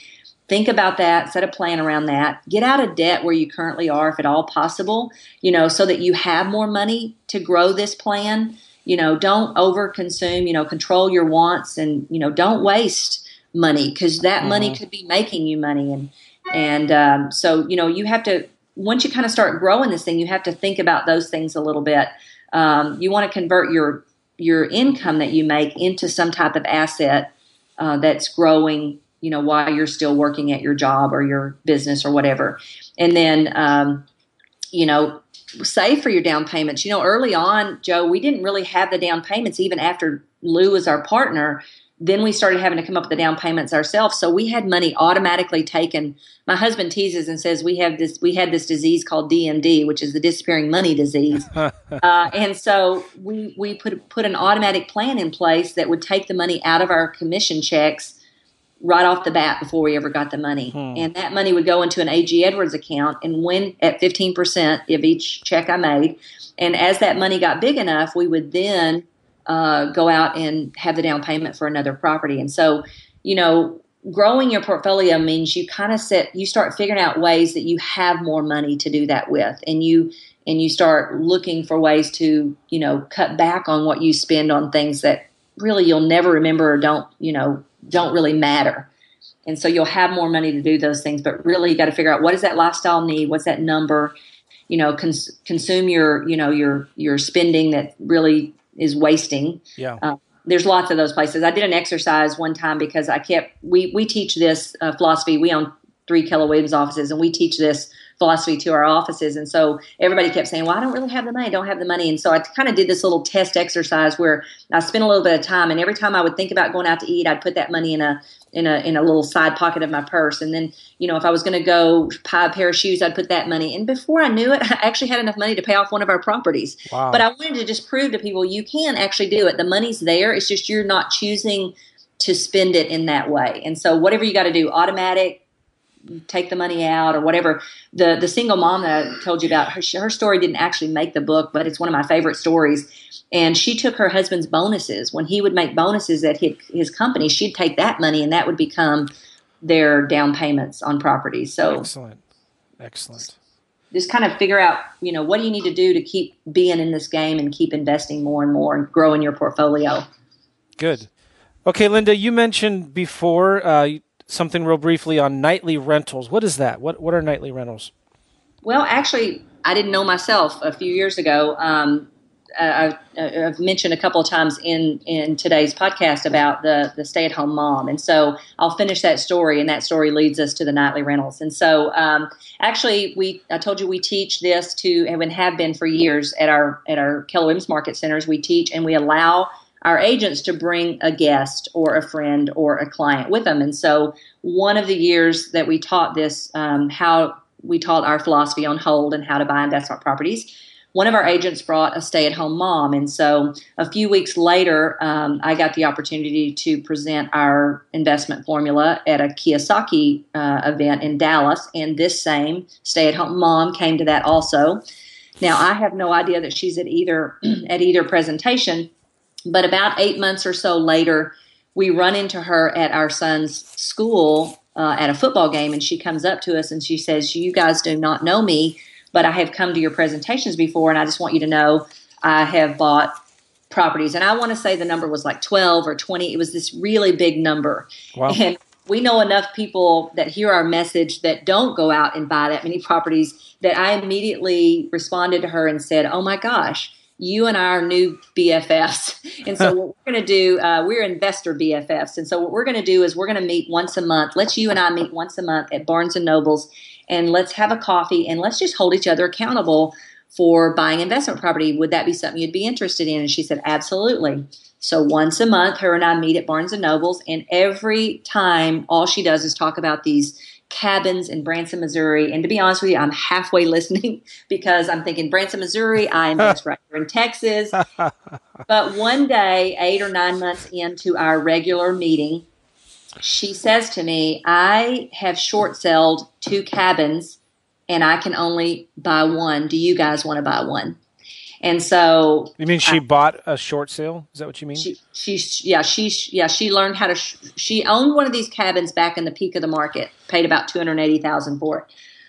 think about that set a plan around that. Get out of debt where you currently are if at all possible you know so that you have more money to grow this plan. You know don't over consume you know control your wants and you know don't waste money because that mm-hmm. money could be making you money. And and um, so you know you have to once you kind of start growing this thing you have to think about those things a little bit. Um, you want to convert your your income that you make into some type of asset uh, that's growing you know while you're still working at your job or your business or whatever. And then um, you know save for your down payments you know early on joe we didn't really have the down payments even after lou was our partner. Then we started having to come up with the down payments ourselves. So we had money automatically taken. My husband teases and says we have this we had this disease called dmd which is the disappearing money disease. (laughs) Uh, and so we we put put an automatic plan in place that would take the money out of our commission checks right off the bat before we ever got the money hmm. and that money would go into an A.G. Edwards account and when at 15% of each check i made and as that money got big enough we would then uh, go out and have the down payment for another property. And so, you know, growing your portfolio means you kind of set you start figuring out ways that you have more money to do that with, and you and you start looking for ways to you know cut back on what you spend on things that really you'll never remember or don't you know don't really matter. And so you'll have more money to do those things, but really you got to figure out what does that lifestyle need? What's that number? You know, cons- consume your, you know, your your spending that really is wasting. Yeah. Uh, there's lots of those places. I did an exercise one time because I kept we we teach this uh, philosophy. We own three Keller Williams offices, and we teach this philosophy to our offices. And so everybody kept saying, "Well, I don't really have the money. I don't have the money." And so I kind of did this little test exercise where I spent a little bit of time, and every time I would think about going out to eat, I'd put that money in a in a in a little side pocket of my purse. And then, you know, if I was going to go buy a pair of shoes, I'd put that money. And before I knew it, (laughs) I actually had enough money to pay off one of our properties. Wow. But I wanted to just prove to people you can actually do it. The money's there. It's just you're not choosing to spend it in that way. And so whatever you got to do, automatic take the money out or whatever. The the single mom that I told you about, her, her story didn't actually make the book, but it's one of my favorite stories. And she took her husband's bonuses when he would make bonuses at his, his company. She'd take that money, and that would become their down payments on properties. So excellent, excellent. Just kind of figure out, you know, what do you need to do to keep being in this game and keep investing more and more and growing your portfolio. Good. Okay, Linda, you mentioned before uh, something real briefly on nightly rentals. What is that? What what are nightly rentals? Well, actually, I didn't know myself a few years ago. Um, I've, I've, mentioned a couple of times in in today's podcast about the the stay at home mom, and so I'll finish that story, and that story leads us to the nightly rentals. And so, um, actually, we I told you we teach this to and have been for years at our at our Keller Williams Market Centers. We teach and we allow our agents to bring a guest or a friend or a client with them. And so, one of the years that we taught this, um, how we taught our philosophy on hold and how to buy investment properties, one of our agents brought a stay at home mom. And so, a few weeks later, um, I got the opportunity to present our investment formula at a Kiyosaki uh, event in Dallas. And this same stay at home mom came to that also. Now, I have no idea that she's at either (clears throat) at either presentation but about eight months or so later, we run into her at our son's school uh, at a football game, and she comes up to us and she says, You guys do not know me, but I have come to your presentations before, and I just want you to know I have bought properties. And I want to say the number was like 12 or 20. It was this really big number. Wow. And we know enough people that hear our message that don't go out and buy that many properties that I immediately responded to her and said, Oh my gosh you and I are new BFFs. And so what we're going to do, uh, we're investor BFFs. And so what we're going to do is we're going to meet once a month. Let's you and I meet once a month at Barnes and Nobles and let's have a coffee and let's just hold each other accountable for buying investment property. Would that be something you'd be interested in? And she said, absolutely. So once a month, her and I meet at Barnes and Nobles, and every time, all she does is talk about these cabins in Branson, Missouri. And to be honest with you, I'm halfway (laughs) listening because I'm thinking Branson, Missouri. I invest right here in Texas. (laughs) but one day, eight or nine months into our regular meeting, she says to me, I have short sold two cabins and I can only buy one. Do you guys want to buy one? And so you mean she I, bought a short sale? Is that what you mean? She, she yeah, she, yeah, she learned how to, sh- she owned one of these cabins back in the peak of the market, paid about 280,000 for it.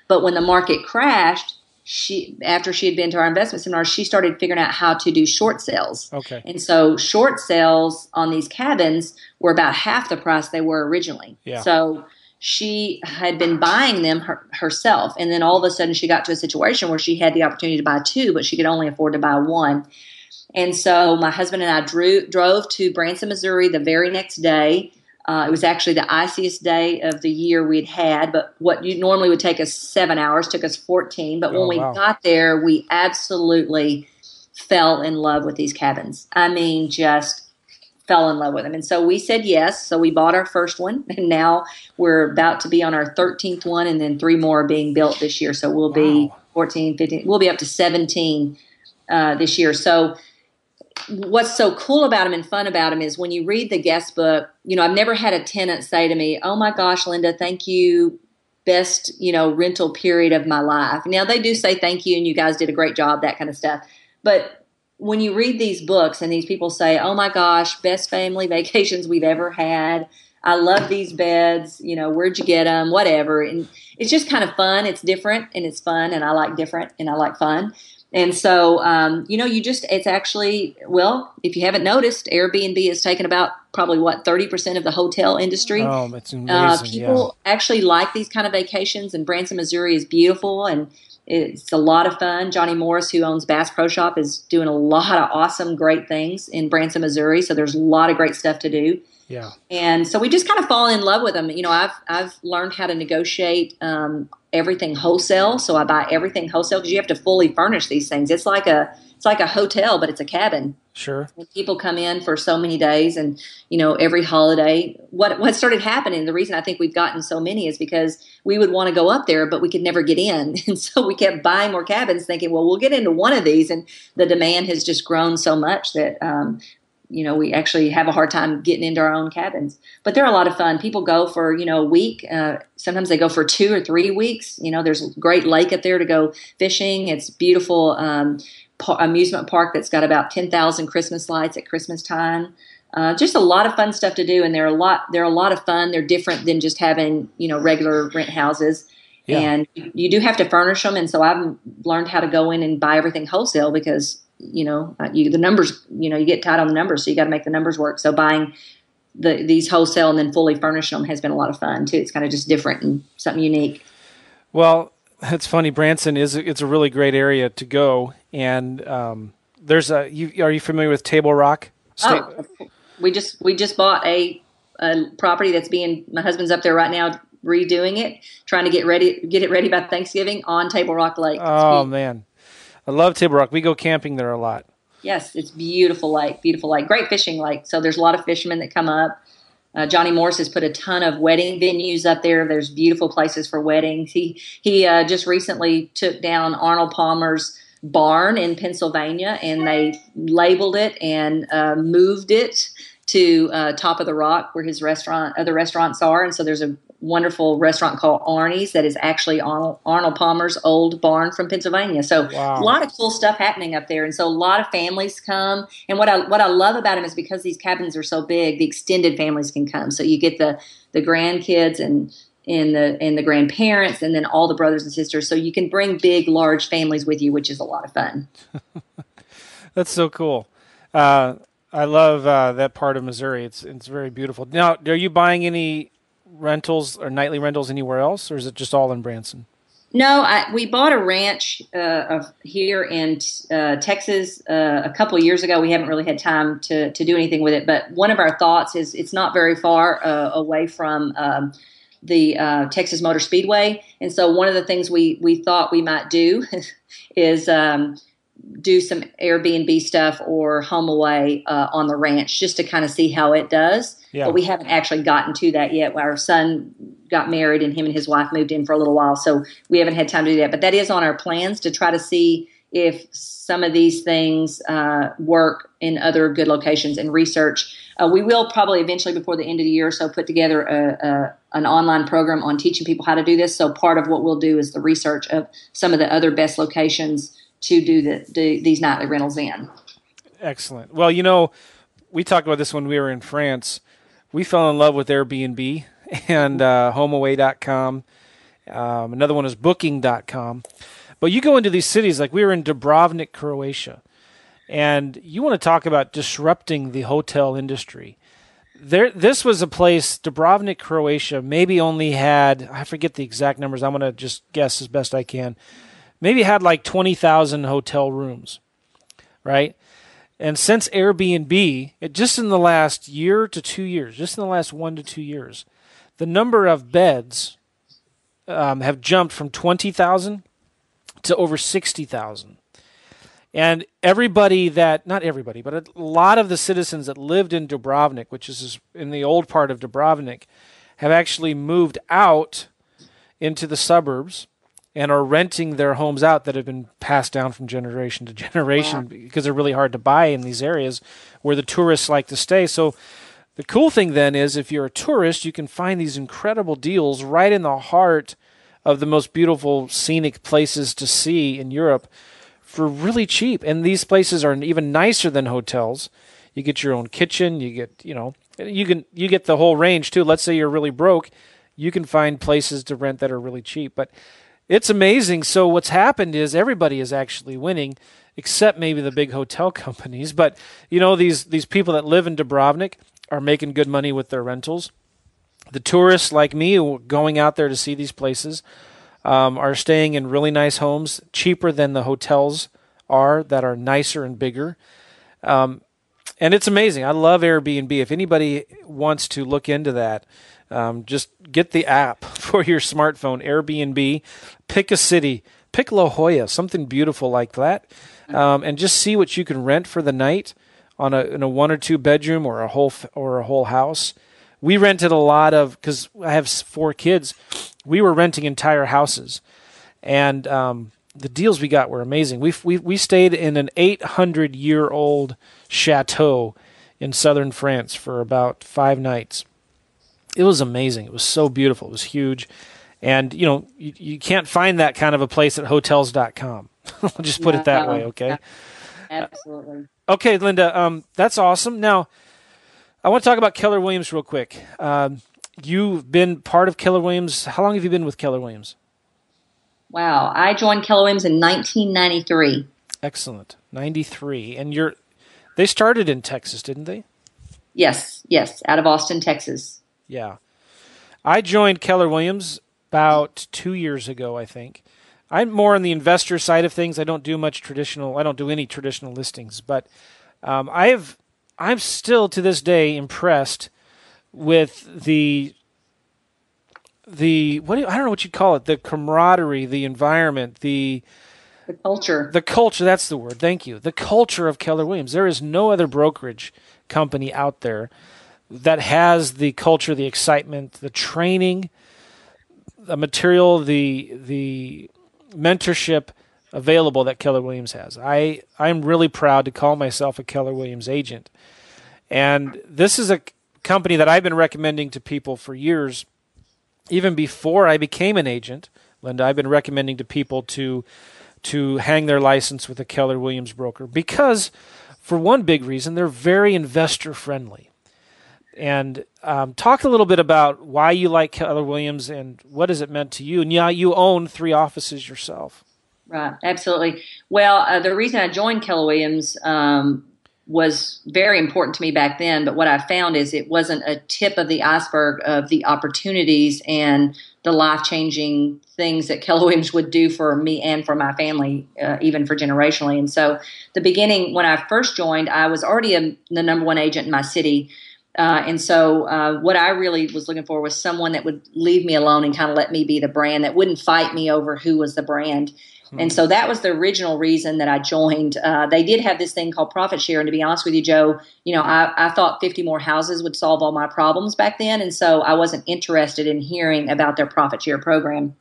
But when the market crashed, she, after she had been to our investment seminar, she started figuring out how to do short sales. Okay. And so short sales on these cabins were about half the price they were originally. Yeah. So she had been buying them her, herself. And then all of a sudden she got to a situation where she had the opportunity to buy two but she could only afford to buy one. And so my husband and i drew, drove to branson missouri the very next day. Uh, it was actually the iciest day of the year we'd had but what you normally would take us seven hours took us 14 but when oh, we wow. got there we absolutely fell in love with these cabins. I mean just fell in love with them. And so we said yes. So we bought our first one, (laughs) and now we're about to be on our 13th one, and then three more are being built this year. So we'll wow. be 14, 15, we'll be up to 17 uh, this year. So what's so cool about them and fun about them is when you read the guest book, you know, I've never had a tenant say to me, Oh my gosh, Linda, thank you. Best, you know, rental period of my life. Now they do say thank you and you guys did a great job, that kind of stuff. But when you read these books and these people say, "Oh my gosh, best family (laughs) vacations we've ever had. I love these beds. You know, where'd you get them? Whatever." And it's just kind of fun. It's different and it's fun, and I like different and I like fun. And so, um, you know, you just, it's actually, well, if you haven't noticed, Airbnb has taken about probably what, 30% of the hotel industry. Oh, that's uh, amazing. Uh, people yeah. actually like these kind of vacations, and Branson, Missouri is beautiful. And it's a lot of fun. Johnny Morris, who owns Bass Pro Shop, is doing a lot of awesome, great things in Branson, Missouri. So there's a lot of great stuff to do. Yeah. And so we just kind of fall in love with them. You know, I've I've learned how to negotiate um, everything wholesale. So I buy everything wholesale because you have to fully furnish these things. It's like a it's like a hotel, but it's a cabin. Sure. And people come in for so many days, and you know every holiday. What what started happening? The reason I think we've gotten so many is because we would want to go up there, but we could never get in, (laughs) and so we kept buying more cabins, thinking, well, we'll get into one of these, and the demand has just grown so much that um, you know, we actually have a hard time getting into our own cabins. But they're a lot of fun. People go for, you know, a week. Uh, sometimes they go for two or three weeks. You know, there's a great lake up there to go fishing. It's beautiful um, amusement park that's got about 10,000 Christmas lights at Christmas time. Uh, just a lot of fun stuff to do, and they're a lot. They're a lot of fun. They're different than just having you know regular rent houses. Yeah. And you do have to furnish them, and so I've learned how to go in and buy everything wholesale because you know, uh, you, the numbers, you know, you get tied on the numbers, so you got to make the numbers work. So buying the, these wholesale and then fully furnishing them has been a lot of fun too. It's kind of just different and something unique. Well, that's funny. Branson is it's a really great area to go, and um, there's a. You, are you familiar with Table Rock? State? Oh, we just we just bought a, a property that's being. My husband's up there right now redoing it, trying to get ready get it ready by Thanksgiving on Table Rock Lake. Oh man, I love Table Rock. We go camping there a lot. Yes, it's beautiful lake, beautiful lake, great fishing lake. So there's a lot of fishermen that come up. Uh, Johnny Morris has put a ton of wedding venues up there. There's beautiful places for weddings. He he uh, just recently took down Arnold Palmer's barn in Pennsylvania, and they labeled it and uh, moved it to uh, top of the rock where his restaurant other restaurants are. And so there's a wonderful restaurant called Arnie's that is actually Arnold, Arnold Palmer's old barn from Pennsylvania. So wow. a lot of cool stuff happening up there, and so a lot of families come. And what I what I love about them is because these cabins are so big, the extended families can come. So you get the the grandkids and and the and the grandparents, and then all the brothers and sisters. So you can bring big, large families with you, which is a lot of fun. (laughs) That's so cool. Uh, I love uh, that part of Missouri. It's it's very beautiful. Now, are you buying any rentals or nightly rentals anywhere else, or is it just all in Branson? No, I, we bought a ranch uh, of here in uh, Texas uh, a couple of years ago. We haven't really had time to, to do anything with it, but one of our thoughts is it's not very far uh, away from um, the uh, Texas Motor Speedway, and so one of the things we we thought we might do (laughs) is um, do some Airbnb stuff or HomeAway uh, on the ranch just to kind of see how it does. Yeah. But we haven't actually gotten to that yet. Our son got married and him and his wife moved in for a little while, so we haven't had time to do that. But that is on our plans to try to see if some of these things uh, work in other good locations and research. Uh, we will probably eventually, before the end of the year, or so put together a, a, an online program on teaching people how to do this. So part of what we'll do is the research of some of the other best locations to do the, the these nightly rentals in. Excellent. Well, you know, we talked about this when we were in France. We fell in love with Airbnb and uh, HomeAway.com. Um, another one is Booking.com. But you go into these cities, like we were in Dubrovnik, Croatia, and you want to talk about disrupting the hotel industry. There, this was a place, Dubrovnik, Croatia, maybe only had, I forget the exact numbers, I'm going to just guess as best I can, maybe had like 20,000 hotel rooms, right? And since Airbnb, it, just in the last year to two years, just in the last one to two years, the number of beds um, have jumped from 20,000 to over 60,000. And everybody that, not everybody, but a lot of the citizens that lived in Dubrovnik, which is in the old part of Dubrovnik, have actually moved out into the suburbs and are renting their homes out that have been passed down from generation to (laughs) generation wow. because they're really hard to buy in these areas where the tourists like to stay. So the cool thing then is if you're a tourist, you can find these incredible deals right in the heart of the most beautiful scenic places to see in Europe for really cheap. And these places are even nicer than hotels. You get your own kitchen, you get, you know, you can you get the whole range too. Let's say you're really broke, you can find places to rent that are really cheap. But it's amazing. So what's happened is everybody is actually winning, except maybe the big hotel (laughs) companies. But you know these these people that live in Dubrovnik are making good money with their rentals. The tourists like me going out there to see these places um, are staying in really nice homes, cheaper than the hotels are that are nicer and bigger. Um, and it's amazing. I love Airbnb. If anybody wants to look into that, um, just get the app (laughs) for your smartphone, Airbnb. Pick a city, pick La Jolla, something beautiful like that, um, and just see what you can rent for the night on a in a one or two bedroom or a whole or a whole house. We rented a lot of because I have four kids. We were renting entire houses, and um, the deals we got were amazing. We we we stayed in an 800 year old chateau in southern France for about five nights it was amazing. It was so beautiful. It was huge. And, you know, you, you can't find that kind of a place at hotels.com. I'll (laughs) just put it that way, okay? Absolutely. Uh, okay, Linda, um, that's awesome. Now, I want to talk about Keller Williams real quick. Um, you've been part of Keller Williams. How long have you been with Keller Williams? Wow, I joined Keller Williams in 1993. Excellent, 93. And you're they started in Texas, didn't they? Yes, yes, out of Austin, Texas. Yeah. I joined Keller Williams about two years ago, I think. I'm more on the investor side of things. I don't do much traditional. I don't do any traditional listings, but um, I have. I'm still to this day impressed with the the what do you, I don't know what you'd call it. The camaraderie, the environment, the the culture. The culture. That's the word. Thank you. The culture of Keller Williams. There is no other brokerage company out there that has the culture, the excitement, the training, the material, the the mentorship available that Keller Williams has. I I'm really proud to call myself a Keller Williams agent. And this is a company that I've been recommending to people for years even before I became an agent. Linda, I've been recommending to people to to hang their license with a Keller Williams broker because for one big reason they're very investor friendly and um, talk a little bit about why you like Keller Williams and what has it meant to you. And yeah, you own three offices yourself. Right, absolutely. Well, uh, the reason I joined Keller Williams um, was very important to me back then. But what I found is it wasn't a tip of the iceberg of the opportunities and the life changing things that Keller Williams would do for me and for my family, uh, even for generationally. And so, the beginning when I first joined, I was already a, the number one agent in my city. Uh, and so, uh, what I really was looking for was someone that would leave me alone and kind of let me be the brand, that wouldn't fight me over who was the brand. Hmm. And so that was the original reason that I joined. Uh, they did have this thing called profit share, and to be honest with you, Joe, you know, I, I thought 50 more houses would solve all my problems back then, and so I wasn't interested in hearing about their profit share program.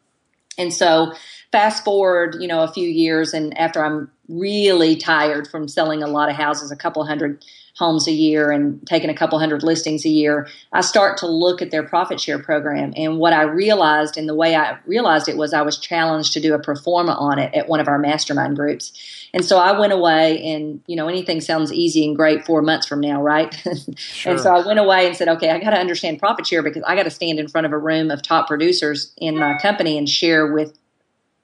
And so, fast forward, you know, a few years, and after I'm really tired from selling a lot of houses, a couple hundred homes a year and taking a couple hundred listings a year, I start to look at their profit share program. And what I realized, and the way I realized it was I was challenged to do a pro forma on it at one of our mastermind groups. And so I went away and, you know, anything sounds easy and great four months from now, right? (laughs) Sure. and so I went away and said, okay, I got to understand profit share because I got to stand in front of a room of top producers in my company and share with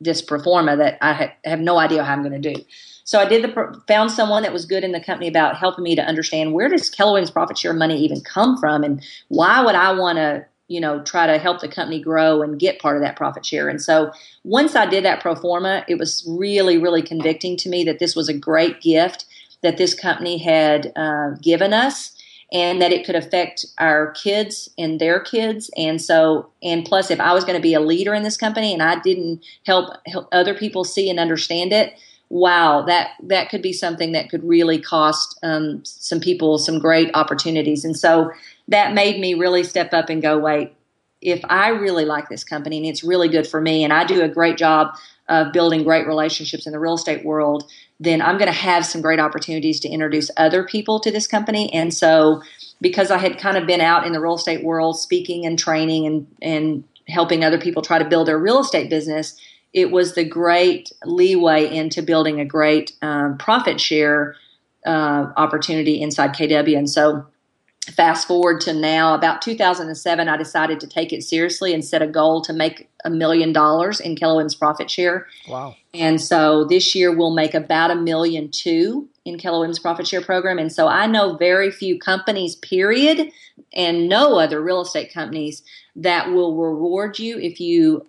this pro forma that I ha- have no idea how I'm going to do. So I did the found someone that was good in the company about helping me to understand where does Keller Williams profit share money even come from, and why would I want to you know try to help the company grow and get part of that profit share. And so once I did that pro forma, it was really really convicting to me that this was a great gift that this company had uh, given us and that it could affect our kids and their kids and so and plus if i was going to be a leader in this company and i didn't help help other people see and understand it wow, that that could be something that could really cost um, some people some great opportunities. And so that made me really step up and go, wait, if I really like this company and it's really good for me, and I do a great job of building great relationships in the real estate world, then I'm going to have some great opportunities to introduce other people to this company. And so, because I had kind of been out in the real estate world speaking and training and and helping other people try to build their real estate business it was the great leeway into building a great um, profit share uh, opportunity inside KW. And so, fast forward to now, about 2007, I decided to take it seriously and set a goal to make a million dollars in Williams profit share. Wow. And so this year we'll make about a million two in Williams profit share program. And so I know very few companies, period, and no other real estate companies that will reward you if you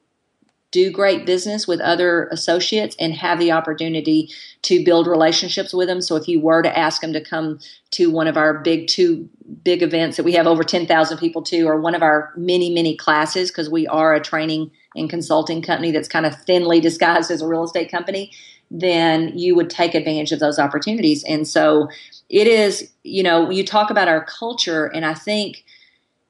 do great business with other associates and have the opportunity to build relationships with them. So if you were to ask them to come to one of our big two big events that we have over 10,000 people to, or one of our many, many classes, because we are a training and consulting company that's kind of thinly disguised as a real estate company, then you would take advantage of those opportunities. And so it is, you know, you talk about our culture, and I think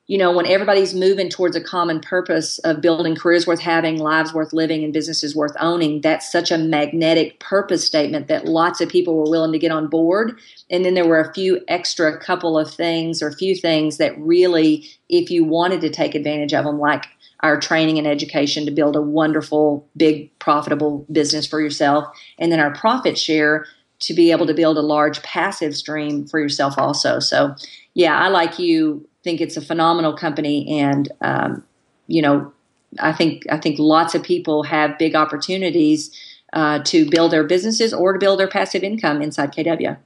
you know, when everybody's moving towards a common purpose of building careers worth having, lives worth living, and businesses worth owning, that's such a magnetic purpose statement that lots of people were willing to get on board. And then there were a few extra couple of things or a few things that really, if you wanted to take advantage of them, like our training and education to build a wonderful, big, profitable business for yourself, and then our profit share to be able to build a large passive stream for yourself also. So, yeah, I like you think it's a phenomenal company, and um, you know, I think I think lots of people have big opportunities uh, to build their businesses or to build their passive income inside KW.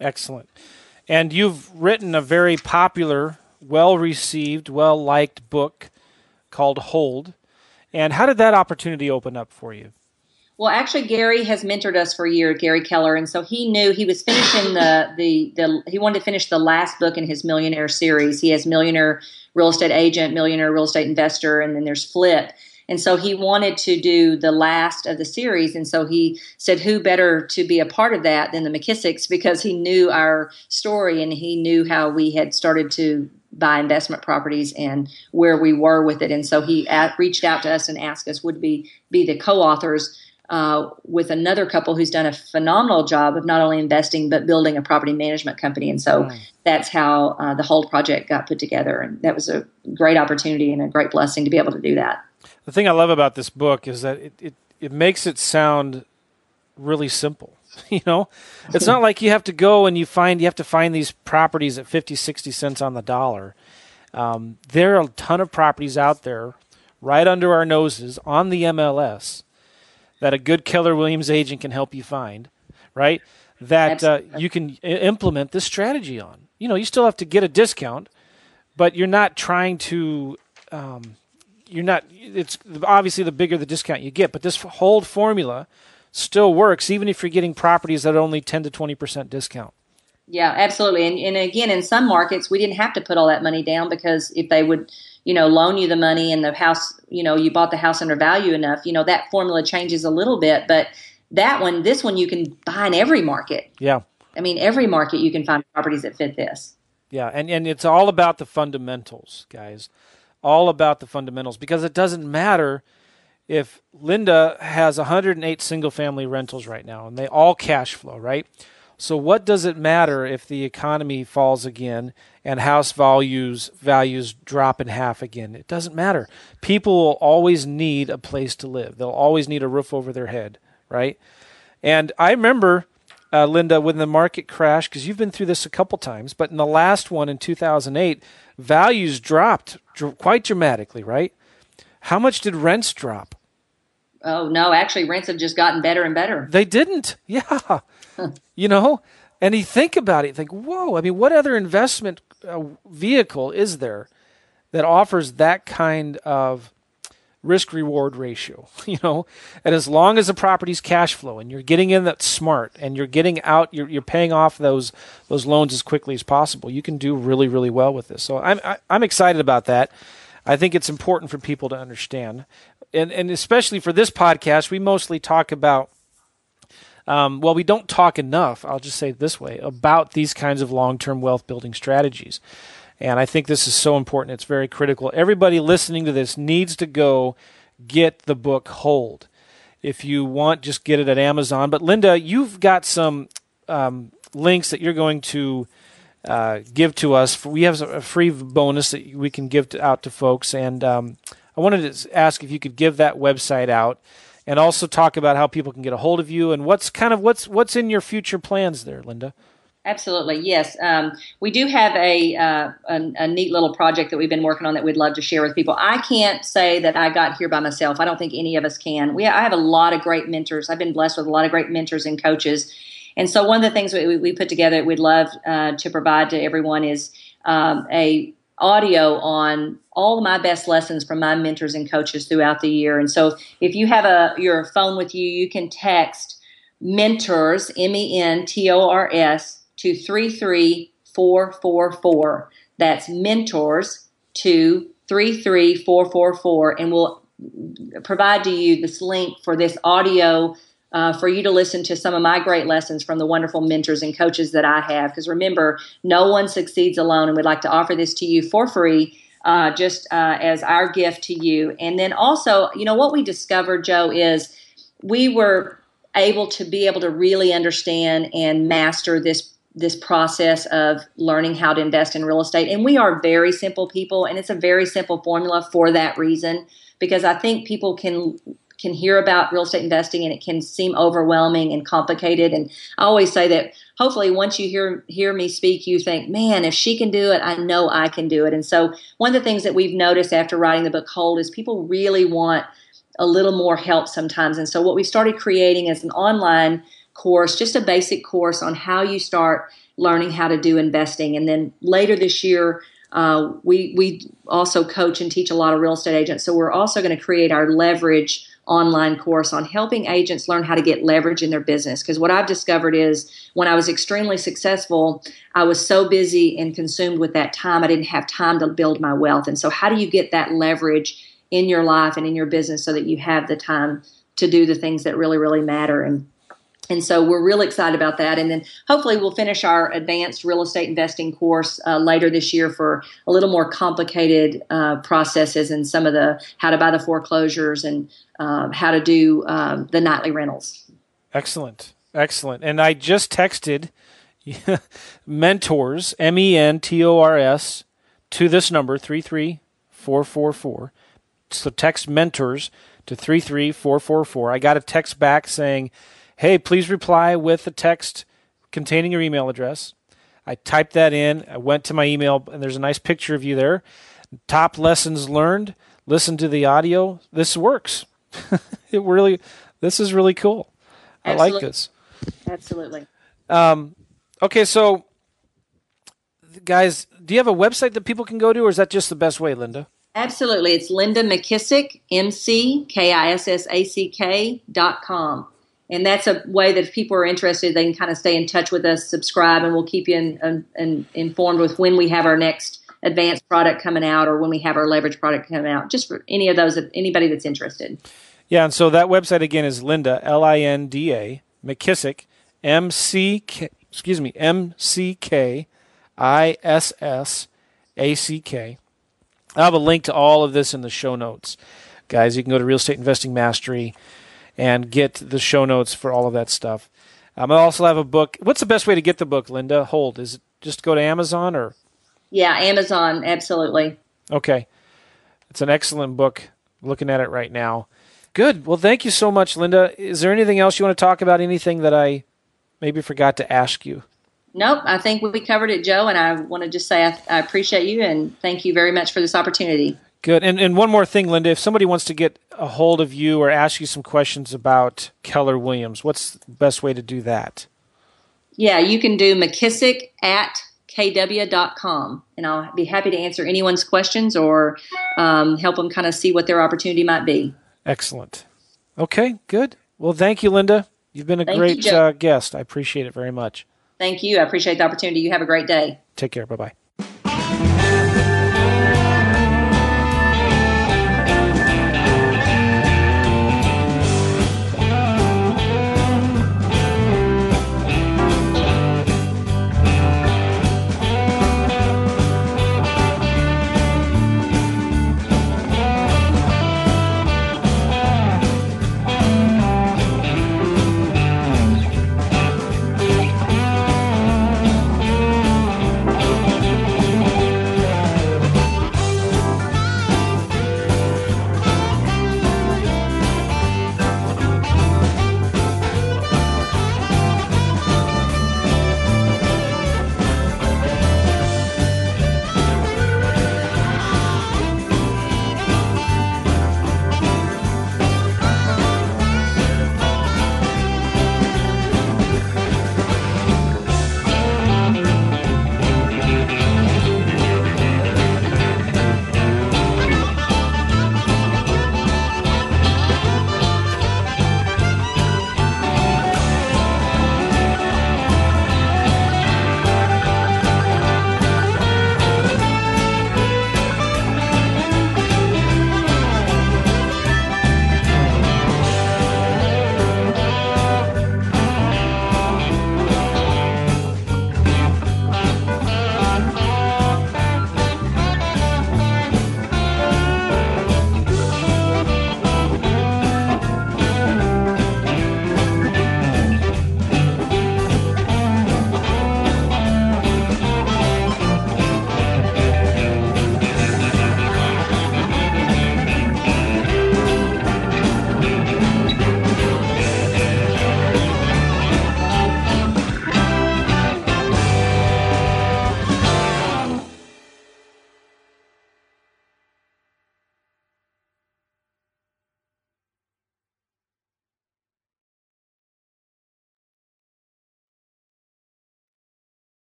Excellent. And you've written a very popular, well received, well liked book called Hold. And how did that opportunity open up for you? Well, actually, Gary has mentored us for a year, Gary Keller, and so he knew he was finishing the the the he wanted to finish the last book in his millionaire series. He has millionaire real estate agent, millionaire real estate investor, and then there's flip. And so he wanted to do the last of the series. And so he said, who better to be a part of that than the McKissacks because he knew our story and he knew how we had started to buy investment properties and where we were with it. And so he at, reached out to us and asked us, would we be the co authors uh, with another couple who's done a phenomenal job of not only investing but building a property management company. And so mm. that's how uh, the whole project got put together. And that was a great opportunity and a great blessing to be able to do that. The thing I love about this book is that it, it, it makes it sound really simple. (laughs) you know, it's not like you have to go and you find you have to find these properties at 50, 60 cents on the dollar. Um, there are a ton of properties out there right under our noses on the MLS that a good Keller Williams agent can help you find, right? That uh, you can I- implement this strategy on. You know, you still have to get a discount, but you're not trying to. Um, you're not. It's obviously the bigger the discount you get, but this hold formula still works even if you're getting properties at only 10 to 20 percent discount. Yeah, absolutely. And, and again, in some markets, we didn't have to put all that money down because if they would you know, loan you the money and the house, you know, you bought the house under value enough, you know, that formula changes a little bit. But that one, this one, you can buy in every market. Yeah. I mean, every market you can find properties that fit this. Yeah. And, and it's all about the fundamentals, guys. All about the fundamentals because it doesn't matter if Linda has 108 single family rentals right now and they all cash flow, right? So what does it matter if the economy falls again and house values values drop in half again? It doesn't matter. People will always need a place to live. They'll always need a roof over their head, right? And I remember uh, Linda, when the market crashed, because you've been through this a couple times, but in the last one in 2008, values dropped dr- quite dramatically, right? How much did rents drop? Oh, no, actually, rents have just gotten better and better. They didn't. (laughs) Yeah. you know, and you think about it, think, whoa, I mean, what other investment uh, vehicle is there that offers that kind of risk reward ratio, (laughs) you know. And as long as the property's cash flow and you're getting in that smart and you're getting out, you're, you're paying off those those loans as quickly as possible, you can do really really well with this. So I'm I, am i am excited about that. I think it's important for people to understand, and and especially for this podcast, we mostly talk about. Um, well, we don't talk enough. I'll just say it this way about these kinds of long-term wealth building strategies. And I think this is so important. It's very critical. Everybody listening to this needs to go get the book Hold. If you want, just get it at Amazon. But Linda, you've got some um, links that you're going to uh, give to us. We have a free bonus that we can give to, out to folks. And um, I wanted to ask if you could give that website out and also talk about how people can get a hold of you and what's kind of what's what's in your future plans there, Linda. Absolutely, yes. Um, we do have a, uh, a, a neat little project that we've been working on that we'd love to share with people. I can't say that I got here by myself. I don't think any of us can. We I have a lot of great mentors. I've been blessed with a lot of great mentors and coaches. And so one of the things we, we put together we'd love uh, to provide to everyone is um, a audio on all my best lessons from my mentors and coaches throughout the year. And so if you have a your phone with you, you can text mentors M E N T O R S to 33444. That's mentors to 33444, and we'll provide to you this link for this audio uh, for you to listen to some of my great lessons from the wonderful mentors and coaches that I have. Because remember, no one succeeds alone, and we'd like to offer this to you for free. Uh, just uh, as our gift to you. And then also, you know, what we discovered, Joe, is we were able to be able to really understand and master this this process of learning how to invest in real estate. And we are very simple people, and it's a very simple formula for that reason because I think people can can hear about real estate investing and it can seem overwhelming and complicated. And I always say that hopefully once you hear hear me speak, you think, man, if she can do it, I know I can do it. And so one of the things that we've noticed after writing the book Hold is people really want a little more help sometimes. And so what we started creating is an online course, just a basic course on how you start learning how to do investing. And then later this year, uh, we we also coach and teach a lot of real estate agents. So we're also going to create our leverage online course on helping agents learn how to get leverage in their business. Because what I've discovered is when I was extremely successful, I was so busy and consumed with that time, I didn't have time to build my wealth. And so, how do you get that leverage in your life and in your business so that you have the time to do the things that really, really matter? And and so we're really excited about that. And then hopefully we'll finish our advanced real estate investing course uh, later this year for a little more complicated uh, processes and some of the how to buy the foreclosures and uh, how to do um, the nightly rentals. Excellent. Excellent. And I just texted (laughs) mentors, M E N T O R S, to this number, 33444. So text mentors to 33444. I got a text back saying, hey, please reply with a text containing your email address. I typed that in. I went to my email, and there's a nice picture of you there. Top lessons learned. Listen to the audio. This works. (laughs) it really, this is really cool. Absolutely. I like this. Absolutely. Um, okay, so guys, do you have a website that people can go to, or is that just the best way, Linda? Absolutely. It's Linda McKissack, M C K I S S A C K dot com and that's a way that if people are interested, they can kind of stay in touch with us, subscribe, and we'll keep you in, in, in, informed with when we have our next advanced product coming out or when we have our leverage product coming out. Just for any of those, anybody that's interested. Yeah, and so that website again is Linda L I N D A McKissack M C K excuse me M C K I S S A C K. I'll have a link to all of this in the show notes, guys. You can go to Real Estate Investing Mastery and get the show notes for all of that stuff. Um, I also have a book. What's the best way to get the book, Linda? Hold. Is it just go to Amazon or? Yeah, Amazon, absolutely. Okay. It's an excellent book. Looking at it right now. Good. Well, thank you so much, Linda. Is there anything else you want to talk about? Anything that I maybe forgot to ask you? Nope, I think we covered it, Joe. And I want to just say I, I appreciate you and thank you very much for this opportunity. Good. And and one more thing, Linda, if somebody wants to get a hold of you or ask you some questions about Keller Williams, what's the best way to do that? Yeah, you can do McKissack at kw.com and I'll be happy to answer anyone's questions or um, help them kind of see what their opportunity might be. Excellent. Okay, good. Well, thank you, Linda. You've been a Thank great you, uh, guest. I appreciate it very much. Thank you. I appreciate the opportunity. You have a great day. Take care. Bye bye.